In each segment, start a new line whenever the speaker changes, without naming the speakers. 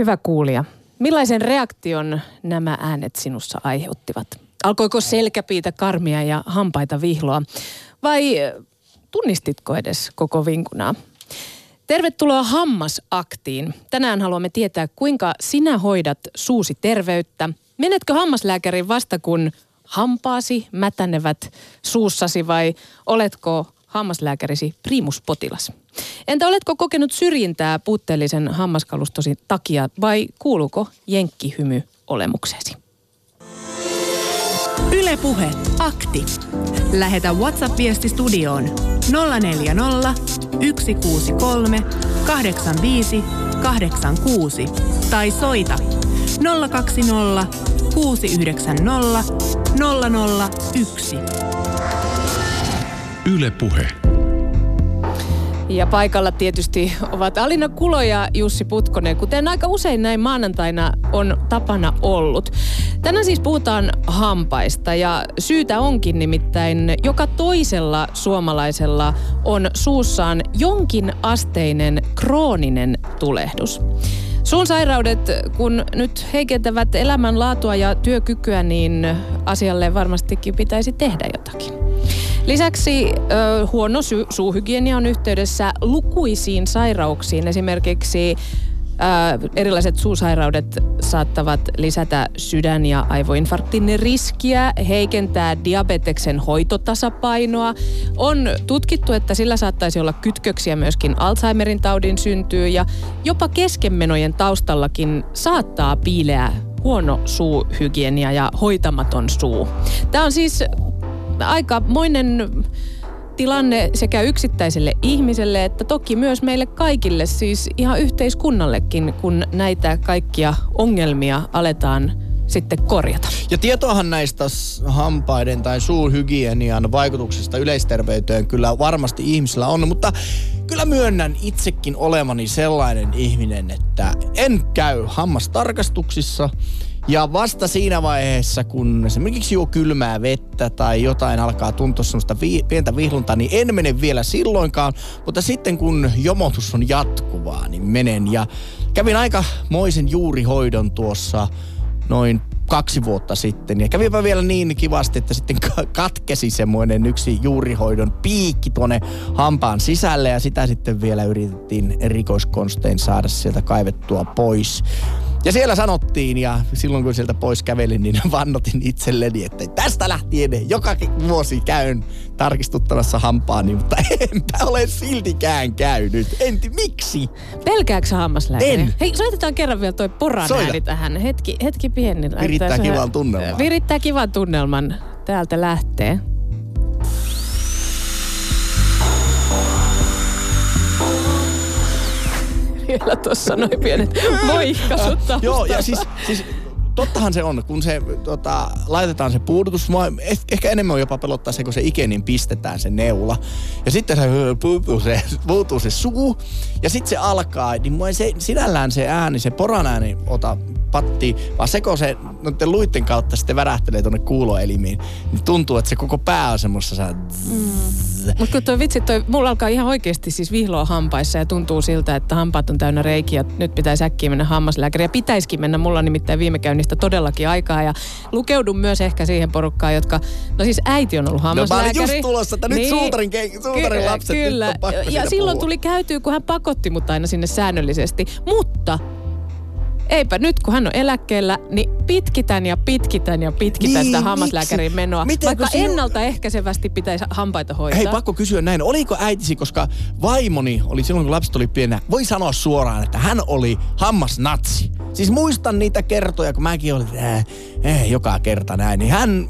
Hyvä kuulija, millaisen reaktion nämä äänet sinussa aiheuttivat? Alkoiko selkäpiitä karmia ja hampaita vihloa? Vai tunnistitko edes koko vinkunaa? Tervetuloa Hammasaktiin. Tänään haluamme tietää, kuinka sinä hoidat suusi terveyttä. Menetkö hammaslääkärin vasta kun hampaasi mätänevät suussasi vai oletko hammaslääkärisi primuspotilas? Entä oletko kokenut syrjintää puutteellisen hammaskalustosi takia vai kuuluuko jenkkihymy olemuksesi?
Ylepuhe akti. Lähetä WhatsApp-viesti studioon 040 163 85 86 tai soita 020 690 001.
Yle Puhe.
Ja paikalla tietysti ovat Alina Kulo ja Jussi Putkonen, kuten aika usein näin maanantaina on tapana ollut. Tänään siis puhutaan hampaista ja syytä onkin nimittäin joka toisella suomalaisella on suussaan jonkin asteinen krooninen tulehdus. Suun sairaudet, kun nyt heikentävät elämänlaatua ja työkykyä, niin asialle varmastikin pitäisi tehdä jotakin. Lisäksi ö, huono sy- suuhygienia on yhteydessä lukuisiin sairauksiin. Esimerkiksi ö, erilaiset suusairaudet saattavat lisätä sydän- ja aivoinfarktin riskiä, heikentää diabeteksen hoitotasapainoa. On tutkittu, että sillä saattaisi olla kytköksiä myöskin Alzheimerin taudin syntyyn ja jopa keskenmenojen taustallakin saattaa piileä huono suuhygienia ja hoitamaton suu. Tämä on siis aikamoinen tilanne sekä yksittäiselle ihmiselle että toki myös meille kaikille, siis ihan yhteiskunnallekin, kun näitä kaikkia ongelmia aletaan sitten korjata.
Ja tietoahan näistä hampaiden tai suuhygienian vaikutuksista yleisterveyteen kyllä varmasti ihmisillä on, mutta kyllä myönnän itsekin olevani sellainen ihminen, että en käy hammastarkastuksissa – ja vasta siinä vaiheessa, kun esimerkiksi juo kylmää vettä tai jotain alkaa tuntua semmoista vi- pientä vihluntaa, niin en mene vielä silloinkaan. Mutta sitten kun jomotus on jatkuvaa, niin menen. Ja kävin aika moisen juurihoidon tuossa noin kaksi vuotta sitten. Ja kävipä vielä niin kivasti, että sitten katkesi semmoinen yksi juurihoidon piikki tuonne hampaan sisälle ja sitä sitten vielä yritettiin rikoskonstein saada sieltä kaivettua pois. Ja siellä sanottiin, ja silloin kun sieltä pois kävelin, niin vannotin itselleni, että tästä lähtien joka vuosi käyn tarkistuttamassa hampaani, mutta enpä ole siltikään käynyt. En miksi?
Pelkääksä hammaslääkäri?
En.
Hei, soitetaan kerran vielä toi poran
Soita.
ääni tähän. Hetki, hetki pieni.
Virittää kivan tunnelman.
Virittää kivan tunnelman. Täältä lähtee. Vielä tuossa noin pienet moihkasut
Joo, ja siis, siis tottahan se on, kun se tota, laitetaan se puudutus, mua eh- ehkä enemmän jopa pelottaa se, kun se ikenin pistetään se neula. Ja sitten se puutuu se, puutuu se suu, ja sitten se alkaa, niin mua ei se, sinällään se ääni, se poran ääni ota patti, vaan se, kun se noiden luitten kautta sitten värähtelee tuonne kuuloelimiin, niin tuntuu, että se koko pää on semmoisessa
Mutta kun toi vitsi, toi, mulla alkaa ihan oikeasti siis vihloa hampaissa ja tuntuu siltä, että hampaat on täynnä reikiä. Nyt pitäisi äkkiä mennä hammaslääkäriin. Ja pitäisikin mennä. Mulla on nimittäin viime käynnistä todellakin aikaa. Ja lukeudun myös ehkä siihen porukkaan, jotka... No siis äiti on ollut
No mä olin
hammaslääkäri.
just tulossa, että nyt suutarin, ke- suutarin
Kyllä,
lapset, nyt
Kyllä.
on pakko
ja silloin
puhua.
tuli käytyä, kun hän pakotti mut aina sinne säännöllisesti. Mutta eipä nyt, kun hän on eläkkeellä, niin pitkitän ja pitkitän ja pitkitän
Niin,
sitä hammaslääkärin menoa.
Miten,
vaikka
sinu-
ennaltaehkäisevästi pitäisi hampaita hoitaa.
Hei, pakko kysyä näin. Oliko äitisi, koska vaimoni oli silloin, kun lapset oli pienä, voi sanoa suoraan, että hän oli hammasnatsi. Siis muistan niitä kertoja, kun mäkin olin, että äh, äh, joka kerta näin, niin hän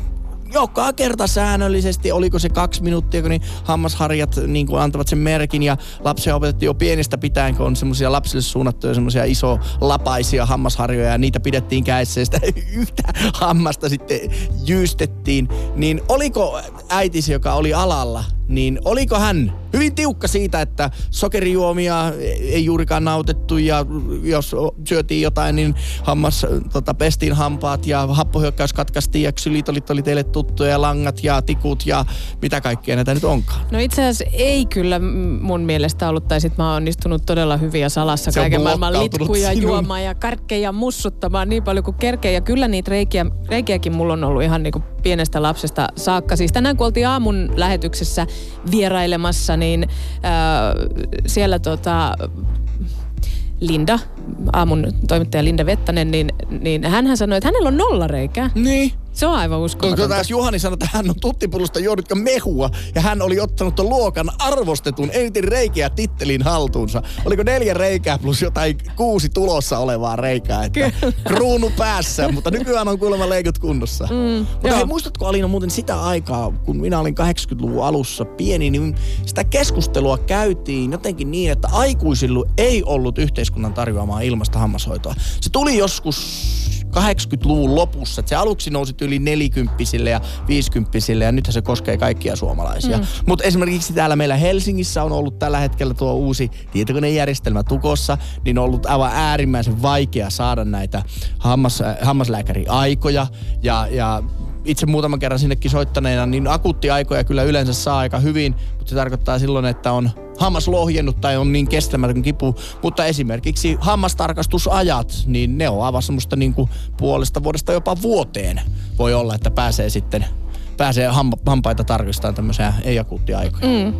joka kerta säännöllisesti, oliko se kaksi minuuttia, kun niin hammasharjat niin kuin antavat sen merkin ja lapsia opetettiin jo pienestä pitäen, kun on semmoisia lapsille suunnattuja semmoisia iso lapaisia hammasharjoja ja niitä pidettiin kädessä ja sitä yhtä hammasta sitten jyystettiin. Niin oliko äitisi, joka oli alalla, niin oliko hän hyvin tiukka siitä, että sokerijuomia ei juurikaan nautettu ja jos syötiin jotain, niin hammas tota, pestiin hampaat ja happohyökkäys katkaistiin ja ksylitolit oli teille tuttuja, langat ja tikut ja mitä kaikkea näitä nyt onkaan.
No itse asiassa ei kyllä mun mielestä ollut, tai sit mä oon onnistunut todella hyviä salassa
Se
kaiken maailman litkuja
sinun.
juomaan ja karkkeja mussuttamaan niin paljon kuin kerkeä. Ja kyllä niitä reikiä, reikiäkin mulla on ollut ihan niinku pienestä lapsesta saakka. Siis tänään kun oltiin aamun lähetyksessä vierailemassa, niin äh, siellä tota, Linda, aamun toimittaja Linda Vettanen, niin, niin hän sanoi, että hänellä on nolla reikää.
Niin.
Se on aivan
Kun
uskomatonta.
taas Juhani sanoi, että hän on tuttipullosta juonut mehua ja hän oli ottanut luokan arvostetun eniten reikiä tittelin haltuunsa. Oliko neljä reikää plus jotain kuusi tulossa olevaa reikää, että kruunu päässä, mutta nykyään on kuulemma leikot kunnossa. Mm, mutta
joo.
hei, muistatko Alina muuten sitä aikaa, kun minä olin 80-luvun alussa pieni, niin sitä keskustelua käytiin jotenkin niin, että aikuisilla ei ollut yhteiskunnan tarjoamaa ilmasta hammashoitoa. Se tuli joskus 80-luvun lopussa. Että se aluksi nousi yli nelikymppisille ja viisikymppisille ja nythän se koskee kaikkia suomalaisia. Mm. Mutta esimerkiksi täällä meillä Helsingissä on ollut tällä hetkellä tuo uusi tietokonejärjestelmä tukossa, niin on ollut aivan äärimmäisen vaikea saada näitä hammas, hammaslääkäriaikoja ja, ja itse muutaman kerran sinnekin soittaneena, niin akuuttiaikoja kyllä yleensä saa aika hyvin, mutta se tarkoittaa silloin, että on hammas lohjennut tai on niin kestämätön kipu. Mutta esimerkiksi hammastarkastusajat, niin ne on aivan semmoista niin kuin puolesta vuodesta jopa vuoteen voi olla, että pääsee sitten pääsee hampa, hampaita tarkistamaan tämmöisiä ei-akuuttia-aikoja. Mm.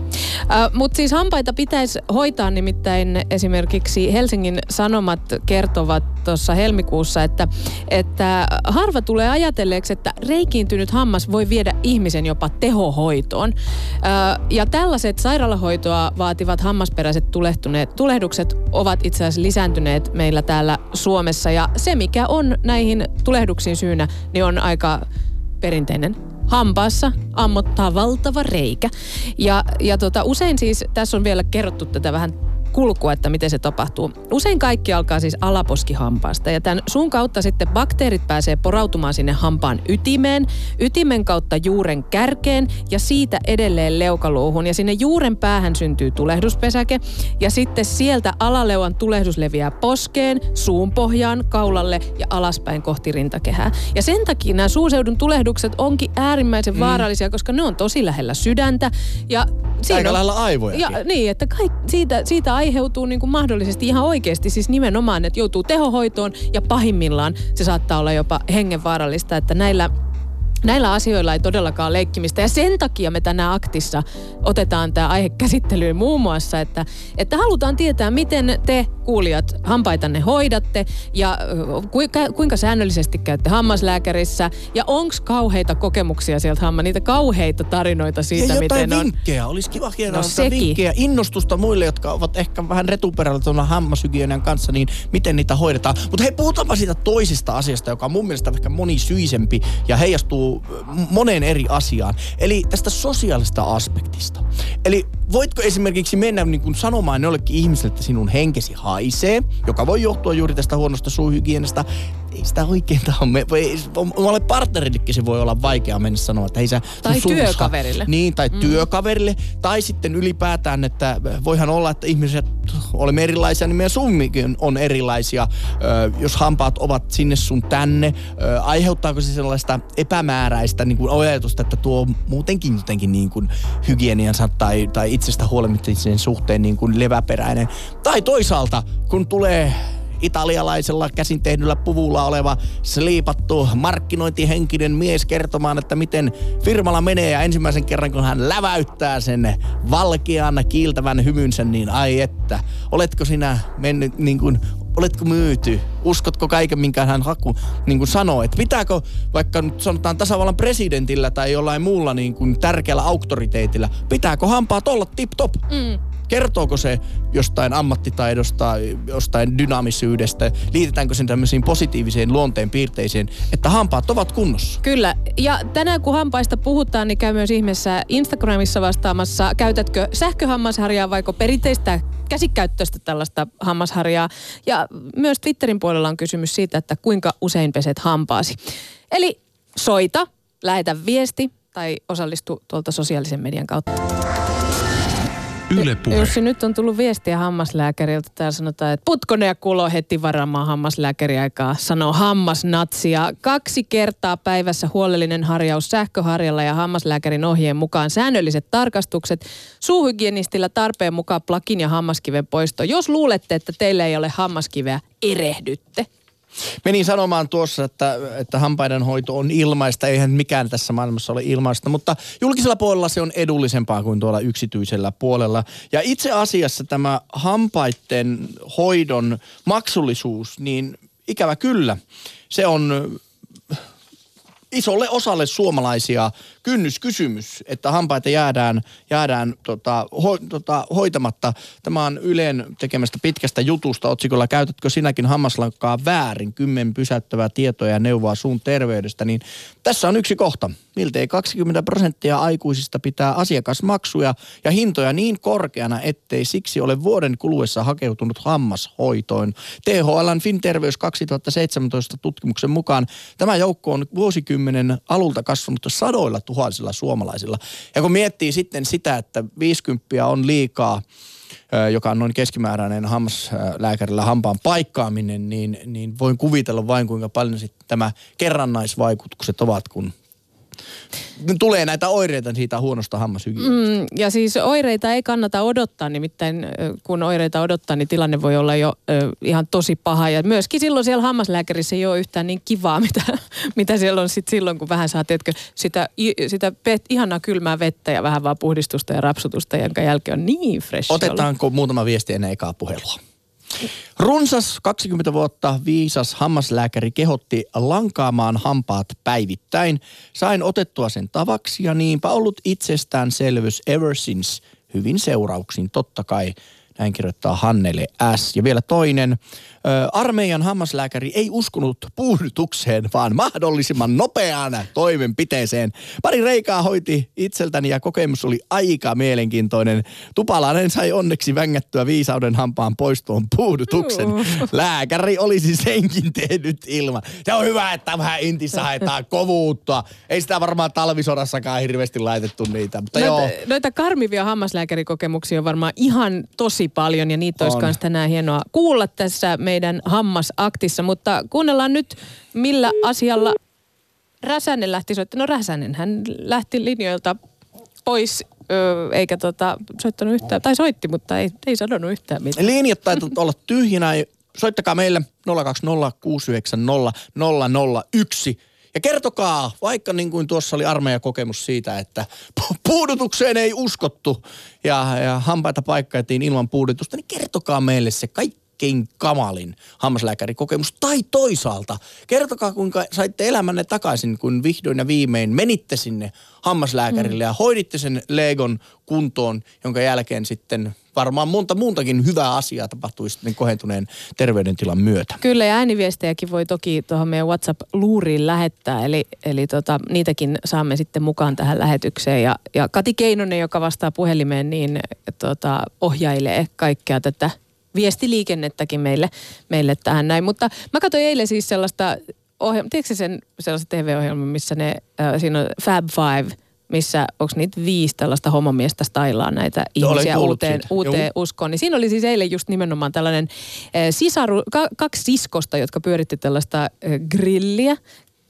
Mutta siis hampaita pitäisi hoitaa nimittäin esimerkiksi Helsingin Sanomat kertovat tuossa helmikuussa, että, että harva tulee ajatelleeksi, että reikiintynyt hammas voi viedä ihmisen jopa tehohoitoon. Uh, ja tällaiset sairaalahoitoa vaativat hammasperäiset tulehtuneet, tulehdukset ovat itse asiassa lisääntyneet meillä täällä Suomessa. Ja se, mikä on näihin tulehduksiin syynä, niin on aika perinteinen hampaassa ammottaa valtava reikä. Ja, ja tota, usein siis, tässä on vielä kerrottu tätä vähän kulkua, että miten se tapahtuu. Usein kaikki alkaa siis alaposkihampaasta ja tämän suun kautta sitten bakteerit pääsee porautumaan sinne hampaan ytimeen, ytimen kautta juuren kärkeen ja siitä edelleen leukaluuhun ja sinne juuren päähän syntyy tulehduspesäke ja sitten sieltä alaleuan tulehdus leviää poskeen, suun pohjaan, kaulalle ja alaspäin kohti rintakehää. Ja sen takia nämä suuseudun tulehdukset onkin äärimmäisen mm. vaarallisia, koska ne on tosi lähellä sydäntä ja
Aika lailla aivojakin.
ja, niin, että kaik, siitä, siitä aiheutuu niin kuin mahdollisesti ihan oikeasti siis nimenomaan, että joutuu tehohoitoon ja pahimmillaan se saattaa olla jopa hengenvaarallista, että näillä Näillä asioilla ei todellakaan leikkimistä ja sen takia me tänään aktissa otetaan tämä aihe käsittelyyn muun muassa, että, että halutaan tietää, miten te kuulijat hampaitanne hoidatte ja kuinka, kuinka säännöllisesti käytte hammaslääkärissä ja onko kauheita kokemuksia sieltä hamma, niitä kauheita tarinoita siitä,
ja
miten on.
vinkkejä. Olisi kiva
No
no,
sekin.
vinkkejä, innostusta muille, jotka ovat ehkä vähän retuperällä tuolla hammashygienian kanssa, niin miten niitä hoidetaan. Mutta hei, puhutaanpa siitä toisesta asiasta, joka on mun mielestä ehkä monisyisempi ja heijastuu moneen eri asiaan. Eli tästä sosiaalista aspektista. Eli voitko esimerkiksi mennä niin kuin sanomaan jollekin ihmiselle, että sinun henkesi haisee, joka voi johtua juuri tästä huonosta suuhygienistä. Ei sitä oikeinta ole. Me, ei, omalle partnerillekin se voi olla vaikea mennä sanoa, että ei sä sun
Tai
suussa-
työkaverille.
niin, tai mm. työkaverille. Tai sitten ylipäätään, että voihan olla, että ihmiset, olemme erilaisia, niin meidän summikin on erilaisia. Ö, jos hampaat ovat sinne sun tänne, ö, aiheuttaako se sellaista epämääräistä niin kuin ajatusta, että tuo muutenkin jotenkin niin kuin hygieniansa tai, tai itsestä huolemisen suhteen niin kuin leväperäinen. Tai toisaalta, kun tulee italialaisella käsin tehdyllä puvulla oleva sliipattu markkinointihenkinen mies kertomaan, että miten firmalla menee ja ensimmäisen kerran kun hän läväyttää sen valkean kiiltävän hymynsä, niin ai että, oletko sinä mennyt niin kuin Oletko myyty? Uskotko kaiken, minkä hän haku, niin kuin sanoo? Että pitääkö vaikka nyt sanotaan tasavallan presidentillä tai jollain muulla niin kuin tärkeällä auktoriteetillä, pitääkö hampaat olla tip-top? Mm. Kertooko se jostain ammattitaidosta, jostain dynaamisyydestä, liitetäänkö sen tämmöisiin positiiviseen luonteen piirteisiin, että hampaat ovat kunnossa?
Kyllä. Ja tänään kun hampaista puhutaan, niin käy myös ihmeessä Instagramissa vastaamassa, käytätkö sähköhammasharjaa vaiko perinteistä käsikäyttöistä tällaista hammasharjaa. Ja myös Twitterin puolella on kysymys siitä, että kuinka usein peset hampaasi. Eli soita, lähetä viesti tai osallistu tuolta sosiaalisen median kautta.
Yle Puhe.
Jussi, nyt on tullut viestiä hammaslääkäriltä. Täällä sanotaan, että Putkonen ja Kulo heti varaamaan hammaslääkäriaikaa, sanoo hammasnatsi. Ja kaksi kertaa päivässä huolellinen harjaus sähköharjalla ja hammaslääkärin ohjeen mukaan säännölliset tarkastukset. Suuhygienistillä tarpeen mukaan plakin ja hammaskiven poisto. Jos luulette, että teillä ei ole hammaskiveä, erehdytte.
Menin sanomaan tuossa, että, että hampaiden hoito on ilmaista. Eihän mikään tässä maailmassa ole ilmaista, mutta julkisella puolella se on edullisempaa kuin tuolla yksityisellä puolella. Ja itse asiassa tämä hampaiden hoidon maksullisuus, niin ikävä kyllä, se on isolle osalle suomalaisia kynnyskysymys, että hampaita jäädään, jäädään tota, ho, tota, hoitamatta. Tämä on Ylen tekemästä pitkästä jutusta otsikolla Käytätkö sinäkin hammaslankkaa väärin? Kymmen pysäyttävää tietoja ja neuvoa suun terveydestä. Niin tässä on yksi kohta. Miltei 20 prosenttia aikuisista pitää asiakasmaksuja ja hintoja niin korkeana, ettei siksi ole vuoden kuluessa hakeutunut hammashoitoon. THLn FinTerveys 2017 tutkimuksen mukaan tämä joukko on vuosikymmenen alulta kasvanut sadoilla tuhansilla suomalaisilla. Ja kun miettii sitten sitä, että 50 on liikaa, joka on noin keskimääräinen hammaslääkärillä hampaan paikkaaminen, niin, niin voin kuvitella vain kuinka paljon sitten tämä kerrannaisvaikutukset ovat, kun tulee näitä oireita siitä huonosta hammashygienistä.
Mm, ja siis oireita ei kannata odottaa, nimittäin kun oireita odottaa, niin tilanne voi olla jo ö, ihan tosi paha. Ja myöskin silloin siellä hammaslääkärissä ei ole yhtään niin kivaa, mitä, mitä siellä on sit silloin, kun vähän saa, tiedätkö, sitä, sitä pet, ihanaa kylmää vettä ja vähän vaan puhdistusta ja rapsutusta, jonka jälkeen on niin fresh.
Otetaanko olla. muutama viesti ennen ekaa puhelua? Runsas 20 vuotta viisas hammaslääkäri kehotti lankaamaan hampaat päivittäin. Sain otettua sen tavaksi ja niinpä ollut itsestäänselvyys ever since. Hyvin seurauksin totta kai. Näin kirjoittaa Hannele S. Ja vielä toinen. Ö, armeijan hammaslääkäri ei uskonut puhdutukseen, vaan mahdollisimman nopeaan toimenpiteeseen. Pari reikaa hoiti itseltäni ja kokemus oli aika mielenkiintoinen. Tupalainen sai onneksi vängättyä viisauden hampaan poistoon puhdutuksen. Lääkäri olisi senkin tehnyt ilman. Se on hyvä, että vähän intissä haetaan kovuutta. Ei sitä varmaan talvisodassakaan hirveästi laitettu niitä. Mutta
noita,
joo.
noita karmivia hammaslääkärikokemuksia on varmaan ihan tosi paljon ja niitä olisi myös tänään hienoa kuulla tässä meidän hammasaktissa. Mutta kuunnellaan nyt, millä asialla Räsänen lähti soittamaan. No Räsänen, hän lähti linjoilta pois eikä tota, soittanut yhtään, tai soitti, mutta ei, ei sanonut yhtään mitään.
Linjat taitaa olla tyhjinä. Soittakaa meille 020 690 001. Ja kertokaa, vaikka niin kuin tuossa oli armeijakokemus siitä, että puudutukseen ei uskottu ja, ja hampaita paikkailtiin ilman puudutusta, niin kertokaa meille se kaikkein kamalin hammaslääkärikokemus. Tai toisaalta, kertokaa kuinka saitte elämänne takaisin, kun vihdoin ja viimein menitte sinne hammaslääkärille mm. ja hoiditte sen Legon kuntoon, jonka jälkeen sitten varmaan monta muutakin hyvää asiaa tapahtui sitten kohentuneen terveydentilan myötä.
Kyllä ja ääniviestejäkin voi toki tuohon meidän WhatsApp-luuriin lähettää, eli, eli tota, niitäkin saamme sitten mukaan tähän lähetykseen. Ja, ja Kati Keinonen, joka vastaa puhelimeen, niin tota, ohjailee kaikkea tätä viestiliikennettäkin meille, meille tähän näin. Mutta mä katsoin eilen siis sellaista ohjelma, tiedätkö sen sellaista TV-ohjelma, missä ne, äh, siinä on Fab Five, missä onko niitä viisi tällaista homomiestä stailaa näitä ihmisiä uuteen, uuteen uskoon. Niin siinä oli siis eilen just nimenomaan tällainen äh, sisaru, ka, kaksi siskosta, jotka pyöritti tällaista äh, grilliä.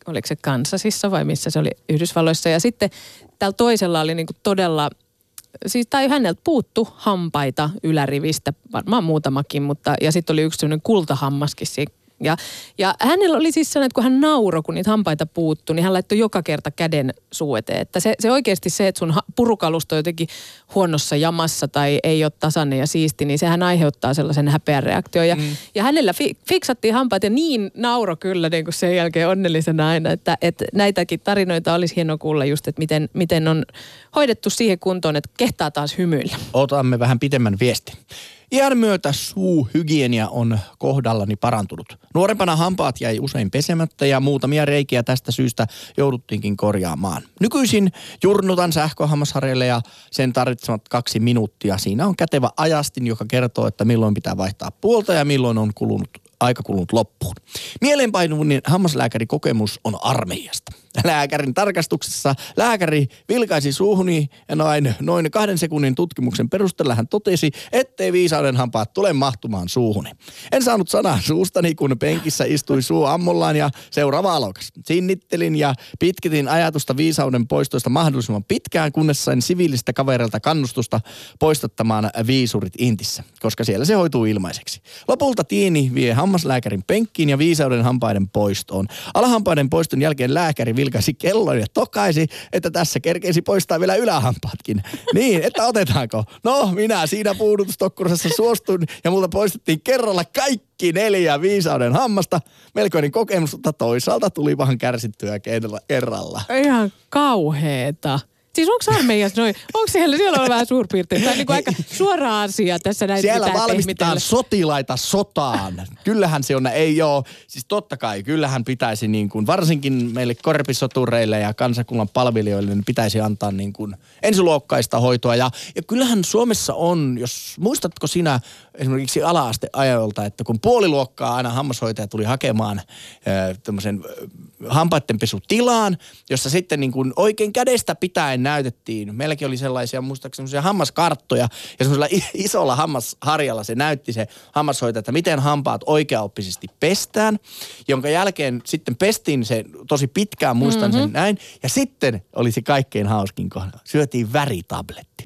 Oliko se Kansasissa vai missä se oli Yhdysvalloissa. Ja sitten tällä toisella oli niinku todella siis tai häneltä puuttu hampaita ylärivistä, varmaan muutamakin, mutta ja sitten oli yksi sellainen kultahammaskin siinä ja, ja hänellä oli siis sellainen, että kun hän nauroi, kun niitä hampaita puuttu, niin hän laittoi joka kerta käden suu eteen. Että se, se oikeasti se, että sun purukalusto on jotenkin huonossa jamassa tai ei ole tasainen ja siisti, niin sehän aiheuttaa sellaisen häpeän reaktion. Ja, mm. ja hänellä fi, fiksattiin hampaat ja niin nauro kyllä niin kuin sen jälkeen onnellisena aina, että, että näitäkin tarinoita olisi hienoa kuulla just, että miten, miten on hoidettu siihen kuntoon, että kehtaa taas hymyillä.
Otamme vähän pitemmän viestin. Iän myötä suuhygienia on kohdallani parantunut. Nuorempana hampaat jäi usein pesemättä ja muutamia reikiä tästä syystä jouduttiinkin korjaamaan. Nykyisin jurnutan sähköhammasharjalle ja sen tarvitsemat kaksi minuuttia. Siinä on kätevä ajastin, joka kertoo, että milloin pitää vaihtaa puolta ja milloin on kulunut aika kulunut loppuun. Mieleenpainuvunin hammaslääkärikokemus on armeijasta. Lääkärin tarkastuksessa lääkäri vilkaisi suuhuni ja noin, noin kahden sekunnin tutkimuksen perusteella hän totesi, ettei viisauden hampaat tule mahtumaan suuhuni. En saanut sanaa suustani, kun penkissä istui suu ammollaan ja seuraava alokas. Sinnittelin ja pitkitin ajatusta viisauden poistoista mahdollisimman pitkään, kunnes sain siviilistä kavereilta kannustusta poistattamaan viisurit intissä, koska siellä se hoituu ilmaiseksi. Lopulta tiini vie hammaslääkärin penkkiin ja viisauden hampaiden poistoon. Alahampaiden poiston jälkeen lääkäri vilkaisi kellon ja tokaisi, että tässä kerkeisi poistaa vielä ylähampaatkin. Niin, että otetaanko? No, minä siinä puudutustokkurassa suostun ja multa poistettiin kerralla kaikki neljä viisauden hammasta. Melkoinen kokemus, mutta toisaalta tuli vähän kärsittyä kerralla.
Ihan kauheeta. Siis onko armeijassa noin, onko siellä, siellä on vähän suurpiirtein, tai niin aika suora asia tässä näin
Siellä valmistetaan sotilaita sotaan. Kyllähän se on, ei ole, siis totta kai, kyllähän pitäisi niin kuin, varsinkin meille korpisotureille ja kansakunnan palvelijoille, niin pitäisi antaa niin kuin ensiluokkaista hoitoa. Ja, ja kyllähän Suomessa on, jos muistatko sinä esimerkiksi ala-asteajolta, että kun puoliluokkaa aina hammashoitaja tuli hakemaan tämmöisen hampaittenpesutilaan, jossa sitten niin kuin oikein kädestä pitäen näytettiin. Meilläkin oli sellaisia, muistaakseni semmoisia hammaskarttoja ja semmoisella isolla hammasharjalla se näytti se hammashoitaja, että miten hampaat oikeaoppisesti pestään, jonka jälkeen sitten pestiin se tosi pitkään, muistan mm-hmm. sen näin. Ja sitten oli se kaikkein hauskin kohda. Syötiin väritabletti.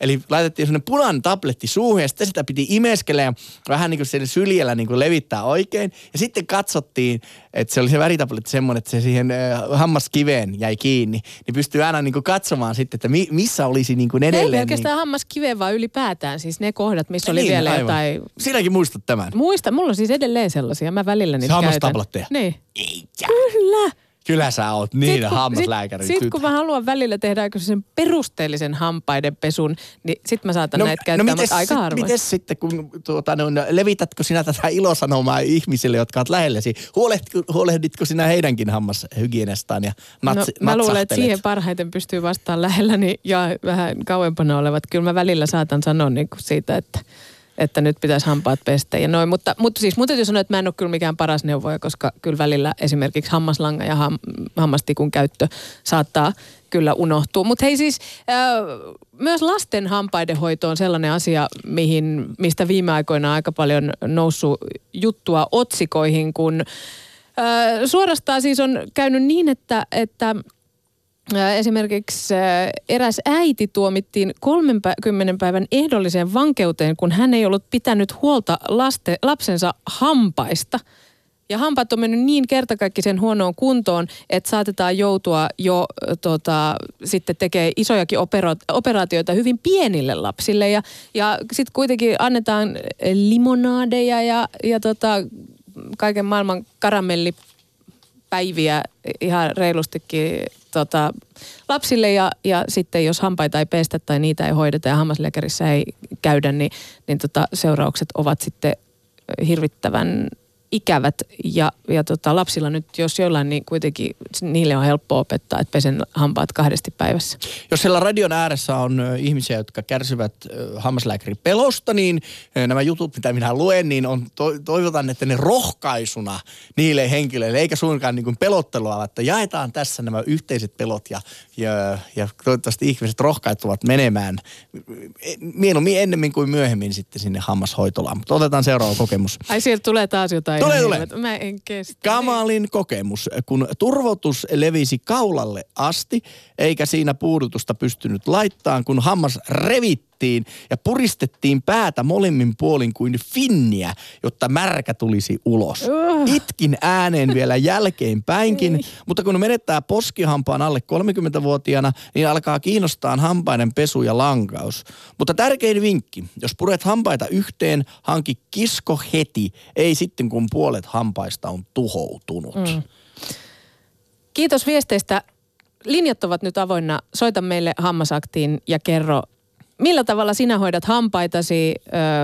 Eli laitettiin semmoinen punainen tabletti suuhun ja sitten sitä piti imeskellä ja vähän niin kuin sen syljellä niin kuin levittää oikein. Ja sitten katsottiin, että se oli se väritabletti semmoinen, että se siihen äh, hammaskiveen jäi kiinni. Niin pystyy aina niin kuin katsomaan sitten, että mi, missä olisi niin kuin edelleen. Ei
oikeastaan niin... hammaskiveen, vaan ylipäätään siis ne kohdat, missä oli niin, vielä aivan. jotain.
Sinäkin muistat tämän.
Muista, mulla on siis edelleen sellaisia. Mä välillä niitä
käytän. Hammastabletteja?
Niin.
Eikä.
Kyllä.
Kyllä sä oot niin sit, hammaslääkäri.
Sitten sit, kun mä haluan välillä tehdä sen perusteellisen hampaiden pesun, niin sit mä saatan no, näitä no käyttää, no mites, aika harvoin.
Miten sitten, kun tuota, no, levitätkö sinä tätä ilosanomaa ihmisille, jotka oot lähelläsi? Huolehditko, huolehditko sinä heidänkin hammashygienastaan ja natsi, no,
Mä luulen, että siihen parhaiten pystyy vastaan lähelläni ja vähän kauempana olevat. Kyllä mä välillä saatan sanoa niin kuin siitä, että että nyt pitäisi hampaat pestä ja noin. Mutta, mutta siis mun täytyy sanoa, että mä en ole kyllä mikään paras neuvoja, koska kyllä välillä esimerkiksi hammaslanga ja ham, hammastikun käyttö saattaa kyllä unohtua. Mutta hei siis, äh, myös lasten hampaidenhoito on sellainen asia, mihin, mistä viime aikoina aika paljon noussut juttua otsikoihin, kun äh, suorastaan siis on käynyt niin, että, että Esimerkiksi eräs äiti tuomittiin 30 päivän ehdolliseen vankeuteen, kun hän ei ollut pitänyt huolta laste, lapsensa hampaista. Ja hampaat on mennyt niin kertakaikkisen huonoon kuntoon, että saatetaan joutua jo tota, sitten tekee isojakin opera- operaatioita hyvin pienille lapsille. Ja, ja sitten kuitenkin annetaan limonaadeja ja, ja tota, kaiken maailman karamellipäiviä ihan reilustikin tota, lapsille ja, ja sitten jos hampaita ei pestä tai niitä ei hoideta ja hammaslääkärissä ei käydä, niin, niin tota, seuraukset ovat sitten hirvittävän ikävät ja, ja tota, lapsilla nyt, jos jollain, niin kuitenkin niille on helppo opettaa, että pesen hampaat kahdesti päivässä.
Jos siellä radion ääressä on ihmisiä, jotka kärsivät hammaslääkärin pelosta, niin nämä jutut, mitä minä luen, niin on to- toivotan, että ne rohkaisuna niille henkilöille, eikä suinkaan niin kuin pelottelua, että jaetaan tässä nämä yhteiset pelot ja, ja, ja toivottavasti ihmiset rohkaituvat menemään mieluummin ennemmin kuin myöhemmin sitten sinne hammashoitolaan. Mutta otetaan seuraava kokemus.
Ai sieltä tulee taas jotain
Tule, tule.
Mä en kestä.
Kamalin kokemus, kun turvotus levisi kaulalle asti, eikä siinä puudutusta pystynyt laittaan, kun hammas revittiin ja puristettiin päätä molemmin puolin kuin finniä, jotta märkä tulisi ulos. Uh. Itkin ääneen vielä jälkeenpäinkin, mutta kun menettää poskihampaan alle 30-vuotiaana, niin alkaa kiinnostaa hampaiden pesu ja lankaus. Mutta tärkein vinkki, jos puret hampaita yhteen, hanki kisko heti, ei sitten kun puolet hampaista on tuhoutunut. Mm.
Kiitos viesteistä linjat ovat nyt avoinna. Soita meille hammasaktiin ja kerro, millä tavalla sinä hoidat hampaitasi?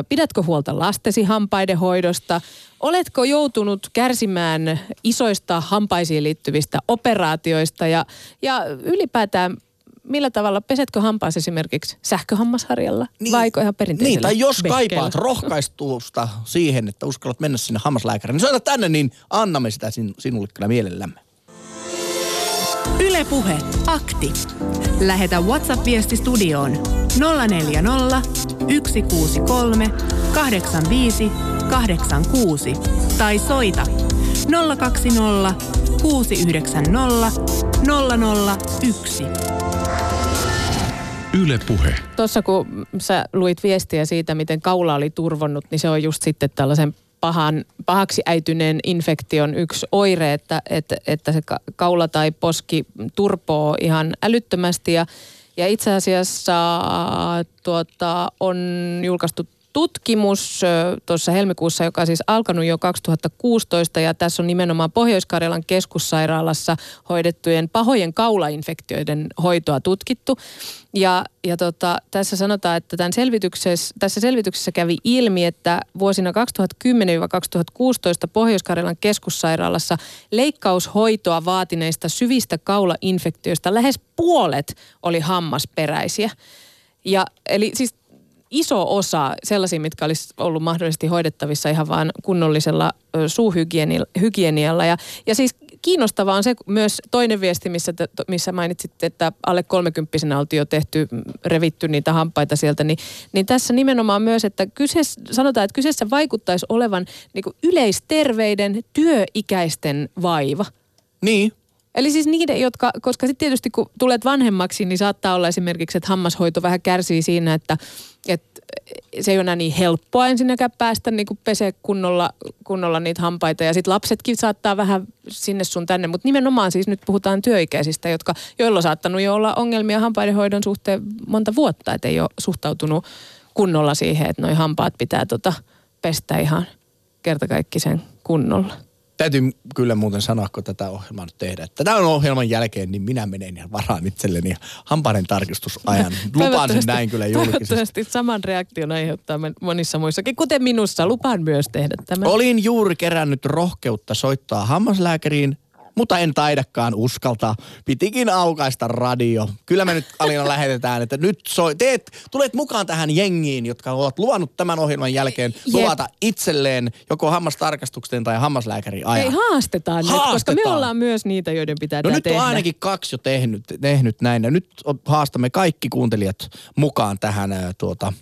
Pidätkö huolta lastesi hampaiden hoidosta? Oletko joutunut kärsimään isoista hampaisiin liittyvistä operaatioista ja, ja ylipäätään millä tavalla, pesetkö hampaasi esimerkiksi sähköhammasharjalla niin, vai ihan perinteisellä
Niin, tai jos bekkeellä? kaipaat rohkaistusta siihen, että uskallat mennä sinne hammaslääkäriin, niin soita tänne, niin annamme sitä sin, sinulle kyllä mielellämme.
Ylepuhe akti. Lähetä WhatsApp-viesti studioon 040 163 85 86 tai soita 020 690 001.
Yle Puhe.
Tuossa kun sä luit viestiä siitä, miten kaula oli turvonnut, niin se on just sitten tällaisen pahan, pahaksi äityneen infektion yksi oire, että, että, että se kaula tai poski turpoo ihan älyttömästi. Ja, ja itse asiassa tuota, on julkaistu tutkimus tuossa helmikuussa, joka on siis alkanut jo 2016 ja tässä on nimenomaan Pohjois-Karjalan keskussairaalassa hoidettujen pahojen kaulainfektioiden hoitoa tutkittu. Ja, ja tota, tässä sanotaan, että tämän selvityksessä, tässä selvityksessä kävi ilmi, että vuosina 2010-2016 Pohjois-Karjalan keskussairaalassa leikkaushoitoa vaatineista syvistä kaulainfektioista lähes puolet oli hammasperäisiä. Ja, eli siis iso osa sellaisia, mitkä olisi ollut mahdollisesti hoidettavissa ihan vain kunnollisella suuhygienialla. Ja, ja siis kiinnostavaa on se myös toinen viesti, missä, te, missä mainitsit, että alle 30 oltiin jo tehty, revitty niitä hampaita sieltä, niin, niin tässä nimenomaan myös, että kyseessä, sanotaan, että kyseessä vaikuttaisi olevan niin yleisterveiden työikäisten vaiva.
Niin,
Eli siis niiden, jotka, koska sitten tietysti kun tulet vanhemmaksi, niin saattaa olla esimerkiksi, että hammashoito vähän kärsii siinä, että, että se ei ole enää niin helppoa ensinnäkään päästä niin kuin pesee kunnolla, kunnolla niitä hampaita. Ja sitten lapsetkin saattaa vähän sinne sun tänne, mutta nimenomaan siis nyt puhutaan työikäisistä, jotka, joilla on saattanut jo olla ongelmia hampaidenhoidon suhteen monta vuotta, että ei ole suhtautunut kunnolla siihen, että noi hampaat pitää tota pestä ihan kertakaikkisen kunnolla.
Täytyy kyllä muuten sanoa, kun tätä ohjelmaa nyt tehdä. Että tämän ohjelman jälkeen niin minä menen ja varaan itselleni hampaiden tarkistusajan. Lupaan sen näin kyllä julkisesti.
Toivottavasti saman reaktion aiheuttaa monissa muissakin, kuten minussa. Lupaan myös tehdä tämän.
Olin juuri kerännyt rohkeutta soittaa hammaslääkäriin mutta en taidakaan uskaltaa. Pitikin aukaista radio. Kyllä me nyt Alina lähetetään, että nyt soi, teet, tulet mukaan tähän jengiin, jotka ovat luvannut tämän ohjelman jälkeen Jep. luvata itselleen joko hammastarkastuksen tai hammaslääkäri ajan.
Ei haastetaan, haastetaan. Nyt, koska me ollaan myös niitä, joiden pitää
No nyt
tehdä.
on ainakin kaksi jo tehnyt, tehnyt näin ja nyt haastamme kaikki kuuntelijat mukaan tähän tuota,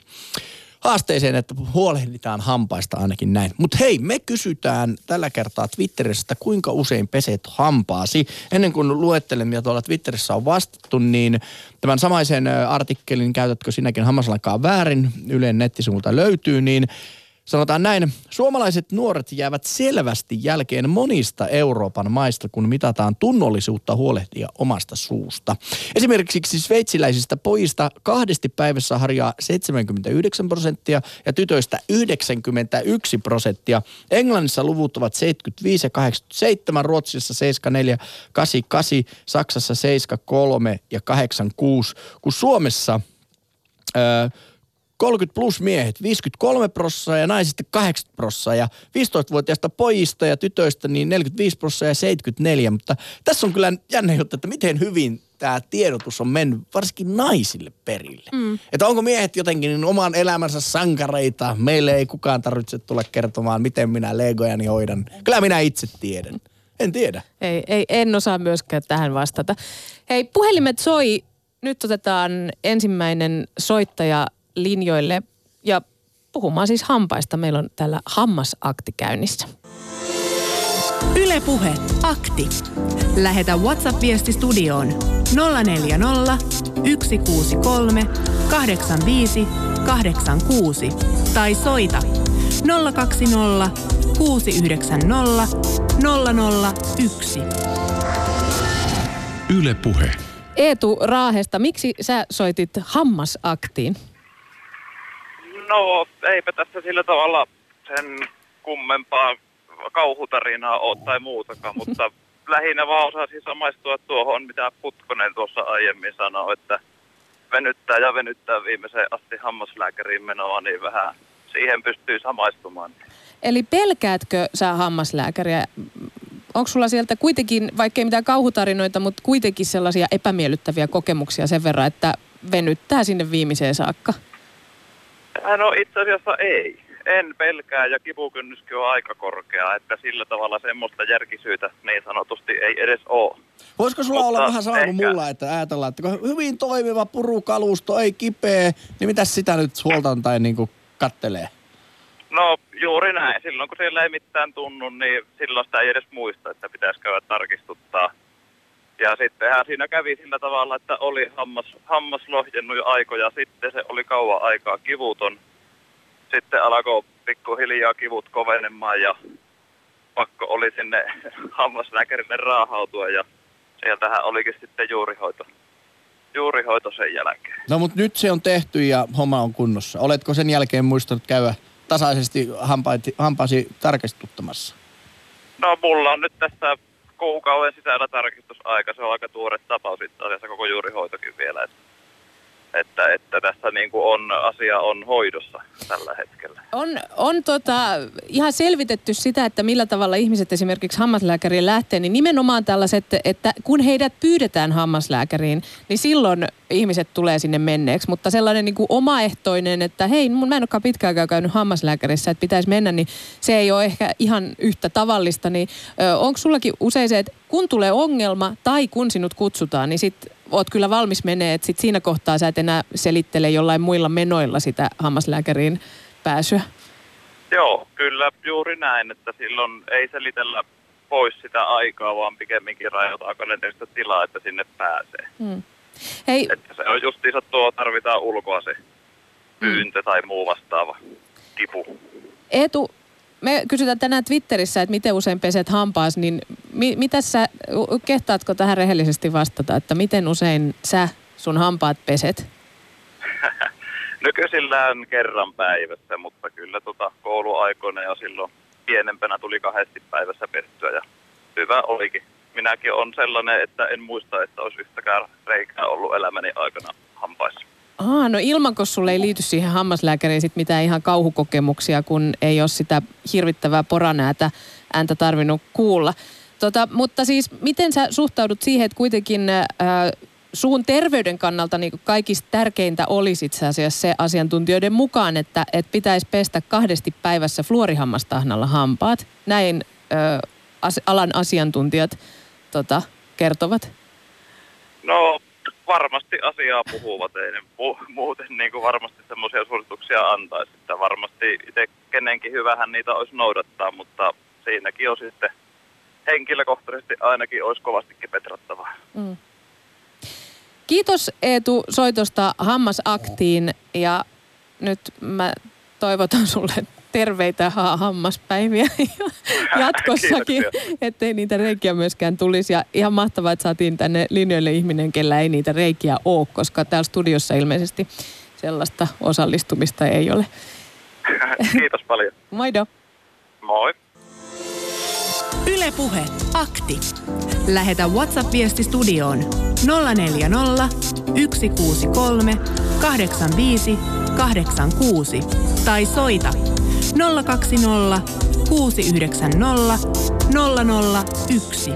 haasteeseen, että huolehditaan hampaista ainakin näin. Mutta hei, me kysytään tällä kertaa Twitterissä, kuinka usein peset hampaasi. Ennen kuin luettelen, mitä tuolla Twitterissä on vastattu, niin tämän samaisen artikkelin käytätkö sinäkin hammaslakaan väärin, Ylen nettisivulta löytyy, niin Sanotaan näin, suomalaiset nuoret jäävät selvästi jälkeen monista Euroopan maista, kun mitataan tunnollisuutta huolehtia omasta suusta. Esimerkiksi sveitsiläisistä pojista kahdesti päivässä harjaa 79 prosenttia ja tytöistä 91 prosenttia. Englannissa luvut ovat 75 ja 87, Ruotsissa 74, 88, Saksassa 73 ja 86, kun Suomessa... Öö, 30 plus miehet 53 prossaa ja naisista 80 prossaa ja 15-vuotiaista pojista ja tytöistä niin 45 prossaa ja 74. Mutta tässä on kyllä jännä juttu, että miten hyvin tämä tiedotus on mennyt varsinkin naisille perille. Mm. Että onko miehet jotenkin niin oman elämänsä sankareita, meille ei kukaan tarvitse tulla kertomaan, miten minä legojani hoidan. Kyllä minä itse tiedän. En tiedä.
Ei, ei, en osaa myöskään tähän vastata. Hei, puhelimet soi. Nyt otetaan ensimmäinen soittaja linjoille ja puhumaan siis hampaista. Meillä on täällä hammasakti käynnissä.
Ylepuhe akti. Lähetä WhatsApp-viesti studioon 040 163 85 86 tai soita 020 690 001.
Ylepuhe.
Eetu Raahesta, miksi sä soitit hammasaktiin?
No, eipä tässä sillä tavalla sen kummempaa kauhutarinaa ole tai muutakaan, mutta lähinnä vaan osasin samaistua tuohon, mitä Putkonen tuossa aiemmin sanoi, että venyttää ja venyttää viimeiseen asti hammaslääkäriin menoa, niin vähän siihen pystyy samaistumaan.
Eli pelkäätkö sä hammaslääkäriä? Onko sulla sieltä kuitenkin, vaikka ei mitään kauhutarinoita, mutta kuitenkin sellaisia epämiellyttäviä kokemuksia sen verran, että venyttää sinne viimeiseen saakka?
No itse asiassa ei. En pelkää ja kipukynnyskin on aika korkea, että sillä tavalla semmoista järkisyytä niin sanotusti ei edes ole.
Voisiko sulla
Mutta
olla vähän sama kuin mulla, että ajatellaan, että kun hyvin toimiva purukalusto, ei kipeä, niin mitäs sitä nyt huoltaan tai niinku kattelee?
No juuri näin. Silloin kun siellä ei mitään tunnu, niin silloin sitä ei edes muista, että pitäisi käydä tarkistuttaa. Ja sittenhän siinä kävi sillä tavalla, että oli hammas, hammas lohjennut jo aikoja sitten, se oli kauan aikaa kivuton. Sitten alkoi pikkuhiljaa kivut kovenemaan ja pakko oli sinne hammaslääkärille raahautua ja sieltähän olikin sitten juurihoito, juurihoito sen jälkeen.
No mutta nyt se on tehty ja homma on kunnossa. Oletko sen jälkeen muistanut käydä tasaisesti hampaasi tarkistuttamassa?
No mulla on nyt tässä kuukauden sisällä tarkistusaika. Se on aika tuore tapaus itse asiassa koko juurihoitokin vielä. Että, että, että tässä niin kuin on, asia on hoidossa tällä hetkellä.
On, on tota, ihan selvitetty sitä, että millä tavalla ihmiset esimerkiksi hammaslääkäriin lähtee, niin nimenomaan tällaiset, että kun heidät pyydetään hammaslääkäriin, niin silloin ihmiset tulee sinne menneeksi. Mutta sellainen niin kuin omaehtoinen, että hei, mä en olekaan pitkään käynyt hammaslääkärissä, että pitäisi mennä, niin se ei ole ehkä ihan yhtä tavallista. Niin onko sullakin usein se, että kun tulee ongelma tai kun sinut kutsutaan, niin sit oot kyllä valmis menee, että sit siinä kohtaa sä et enää selittele jollain muilla menoilla sitä hammaslääkäriin pääsyä.
Joo, kyllä juuri näin, että silloin ei selitellä pois sitä aikaa, vaan pikemminkin rajoitetaan kalenterista tilaa, että sinne pääsee.
Hei,
Että se on justiinsa tuo, tarvitaan ulkoa se pyyntö tai muu vastaava kipu.
Eetu, me kysytään tänään Twitterissä, että miten usein peset hampaas, niin mi- mitä sä, kehtaatko tähän rehellisesti vastata, että miten usein sä sun hampaat peset?
Nykyisillään kerran päivässä, mutta kyllä tota kouluaikoina ja silloin pienempänä tuli kahdesti päivässä pettyä ja hyvä olikin. Minäkin on sellainen, että en muista, että olisi yhtäkään reikää ollut elämäni aikana hampaissa.
Aa, no ilmanko sulle ei liity siihen hammaslääkäriin sit mitään ihan kauhukokemuksia, kun ei ole sitä hirvittävää poranäätä ääntä tarvinnut kuulla. Tota, mutta siis miten sä suhtaudut siihen, että kuitenkin ää, suun terveyden kannalta niin kaikista tärkeintä olisi itse asiassa se asiantuntijoiden mukaan, että, että pitäisi pestä kahdesti päivässä fluorihammastahnalla hampaat. Näin ää, as, alan asiantuntijat tota, kertovat.
No varmasti asiaa puhuvat, ei mu- muuten niin kuin varmasti semmoisia suosituksia antaisi. Että varmasti itse kenenkin hyvähän niitä olisi noudattaa, mutta siinäkin on sitten henkilökohtaisesti ainakin olisi kovastikin petrattavaa.
Kiitos Eetu soitosta Hammasaktiin ja nyt mä toivotan sulle terveitä ha- hammaspäiviä jatkossakin, ettei niitä reikiä myöskään tulisi. Ja ihan mahtavaa, että saatiin tänne linjoille ihminen, kellä ei niitä reikiä ole, koska täällä studiossa ilmeisesti sellaista osallistumista ei ole.
Kiitos paljon.
Moido!
Moi.
Ylepuhe akti. Lähetä WhatsApp-viesti studioon 040 163 85 86 tai soita 020 690 001.